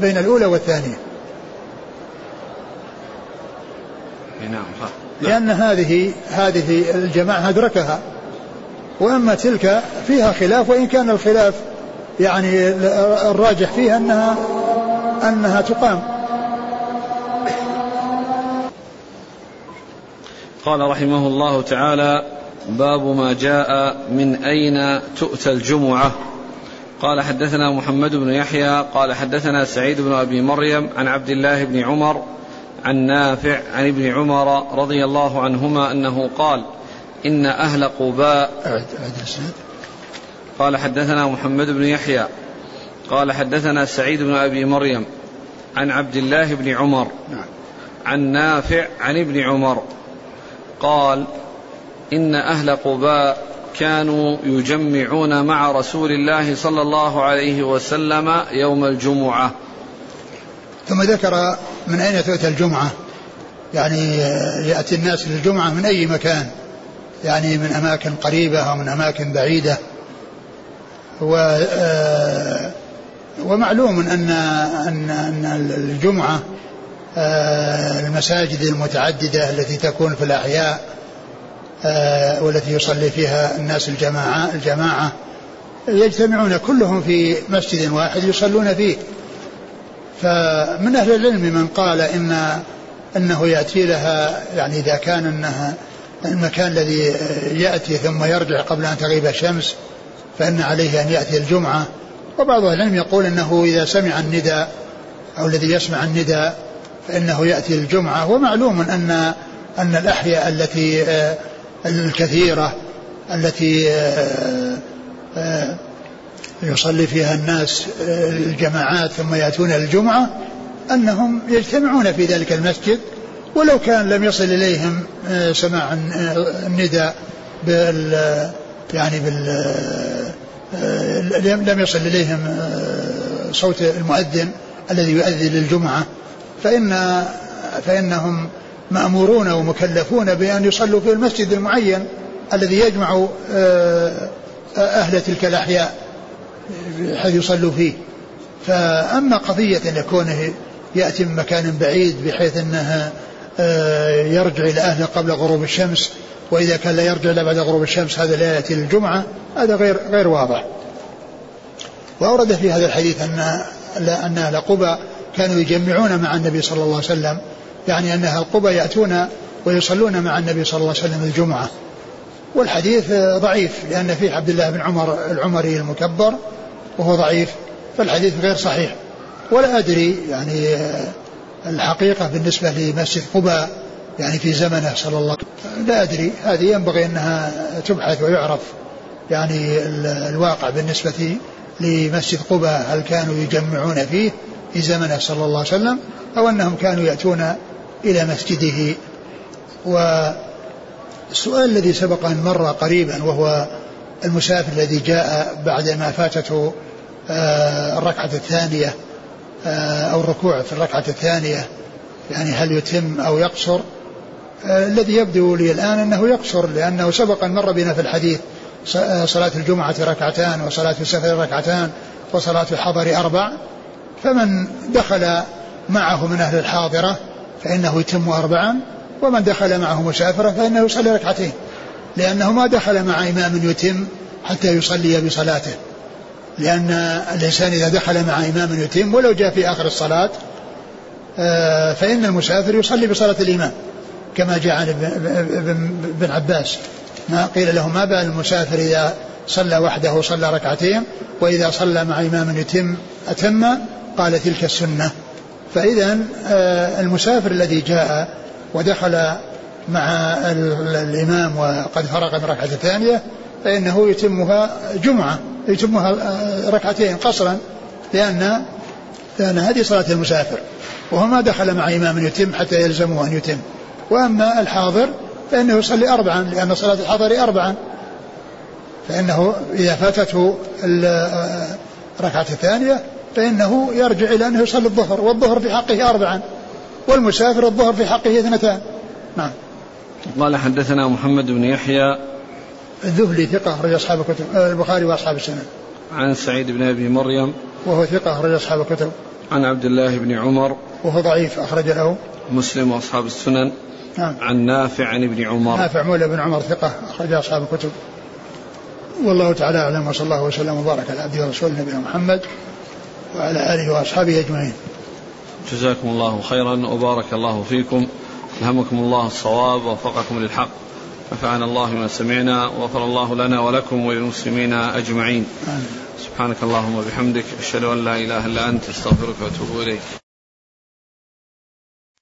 S2: بين الأولى والثانية.
S1: نعم صح.
S2: لأن هذه هذه الجماعة أدركها وأما تلك فيها خلاف وإن كان الخلاف يعني الراجح فيها أنها أنها تقام.
S1: قال رحمه الله تعالى باب ما جاء من أين تؤتى الجمعة. قال حدثنا محمد بن يحيى قال حدثنا سعيد بن أبي مريم عن عبد الله بن عمر عن نافع عن ابن عمر رضي الله عنهما أنه قال إن أهل قباء قال حدثنا محمد بن يحيى قال حدثنا سعيد بن أبي مريم عن عبد الله بن عمر عن نافع عن ابن عمر قال إن أهل قباء كانوا يجمعون مع رسول الله صلى الله عليه وسلم يوم الجمعة.
S2: ثم ذكر من أين تؤتى الجمعة؟ يعني يأتي الناس للجمعة من أي مكان؟ يعني من أماكن قريبة أو من أماكن بعيدة؟ و آه، ومعلوم أن أن أن الجمعة آه، المساجد المتعددة التي تكون في الأحياء آه، والتي يصلي فيها الناس الجماعة الجماعة يجتمعون كلهم في مسجد واحد يصلون فيه. فمن أهل العلم من قال إن أنه يأتي لها يعني إذا كان أنها المكان الذي يأتي ثم يرجع قبل أن تغيب الشمس فإن عليه أن يأتي الجمعة وبعض أهل العلم يقول أنه إذا سمع النداء أو الذي يسمع النداء فإنه يأتي الجمعة. ومعلوم أن أن الأحياء التي آه، الكثيرة التي آه، آه، يصلي فيها الناس الجماعات ثم يأتون الجمعة أنهم يجتمعون في ذلك المسجد. ولو كان لم يصل إليهم سماع النداء بال يعني بال لم يصل إليهم صوت المؤذن الذي يؤذن للجمعة فإن فإنهم مأمورون ومكلفون بأن يصلوا في المسجد المعين الذي يجمع آه، أهل تلك الأحياء حيث يصلوا فيه. فأما قضية أن يكون يأتي من مكان بعيد بحيث أنه آه، يرجع إلى أهله قبل غروب الشمس وإذا كان لا يرجع إلا بعد غروب الشمس هذا لا يأتي للجمعة هذا غير غير واضح. وأورد في هذا الحديث أن أن أهل قبى كانوا يجمعون مع النبي صلى الله عليه وسلم يعني أن أهل قبى يأتون ويصلون مع النبي صلى الله عليه وسلم الجمعة. والحديث ضعيف لأن فيه عبد الله بن عمر العمري المكبر وهو ضعيف فالحديث غير صحيح. ولا أدري يعني الحقيقة بالنسبة لمسجد قباء يعني في زمنه صلى الله عليه وسلم. لا أدري هذه ينبغي أنها تبحث ويعرف يعني الواقع بالنسبة لمسجد قباء هل كانوا يجمعون فيه في زمنه صلى الله عليه وسلم أو أنهم كانوا يأتون إلى مسجده. والسؤال الذي سبق أن مر قريبا وهو المسافر الذي جاء بعدما فاتته آه، الركعة الثانية آه، أو الركوع في الركعة الثانية يعني هل يتم أو يقصر؟ الذي يبدو لي الآن أنه يقصر لأنه سبق مر بنا في الحديث صلاة الجمعة ركعتان وصلاة السفر ركعتان وصلاة الحضر أربع. فمن دخل معه من أهل الحاضرة فإنه يتم أربعا ومن دخل معه مسافرة فإنه يصلي ركعتين لأنه ما دخل مع إمام يتم حتى يصلي بصلاته. لأن الإنسان إذا دخل مع إمام يتم ولو جاء في آخر الصلاة آه، فإن المسافر يصلي بصلاة الإمام. كما جاء عن ابن عباس. ما قيل له ما بال المسافر إذا صلى وحده صلى ركعتين وإذا صلى مع إمام يتم أتم قال تلك السنة. فإذا آه، المسافر الذي جاء ودخل مع الإمام وقد فرغ من ركعة الثانية فإنه يتمها جمعة يتمها آه، ركعتين قصرا لأن لأن هذه صلاة المسافر. وهو ما دخل مع إمام يتم حتى يلزمه أن يتم. وأما الحاضر فإنه يصلي أربعا لأن صلاة الحضر أربعا. فإنه إذا فاتته الركعة الثانية فإنه يرجع إلى أنه يصلي الظهر والظهر في حقه أربعا والمسافر الظهر في حقه اثنتان. نعم.
S1: قال حدثنا محمد بن يحيى
S2: الذهلي ثقة أخرج أصحاب الكتب آه، البخاري وأصحاب السنن.
S1: عن سعيد بن أبي مريم
S2: وهو ثقة أخرج أصحاب الكتب.
S1: عن عبد الله بن عمر
S2: وهو ضعيف أخرج له.
S1: مسلم وأصحاب السنن.
S2: نعم.
S1: عن نافع عن ابن عمر.
S2: نافع مولى بن عمر ثقة أخرج أصحاب الكتب. والله تعالى أعلم وصلى الله وسلم وبارك على عبده ورسوله نبينا محمد وعلى آله وأصحابه أجمعين.
S1: جزاكم الله خيرا وبارك الله فيكم. ألهمكم الله الصواب ووفقكم للحق. نفعنا الله بما سمعنا وغفر الله لنا ولكم وللمسلمين أجمعين.
S2: آمين.
S1: سبحانك اللهم وبحمدك أشهد أن لا إله إلا أنت أستغفرك وأتوب إليك.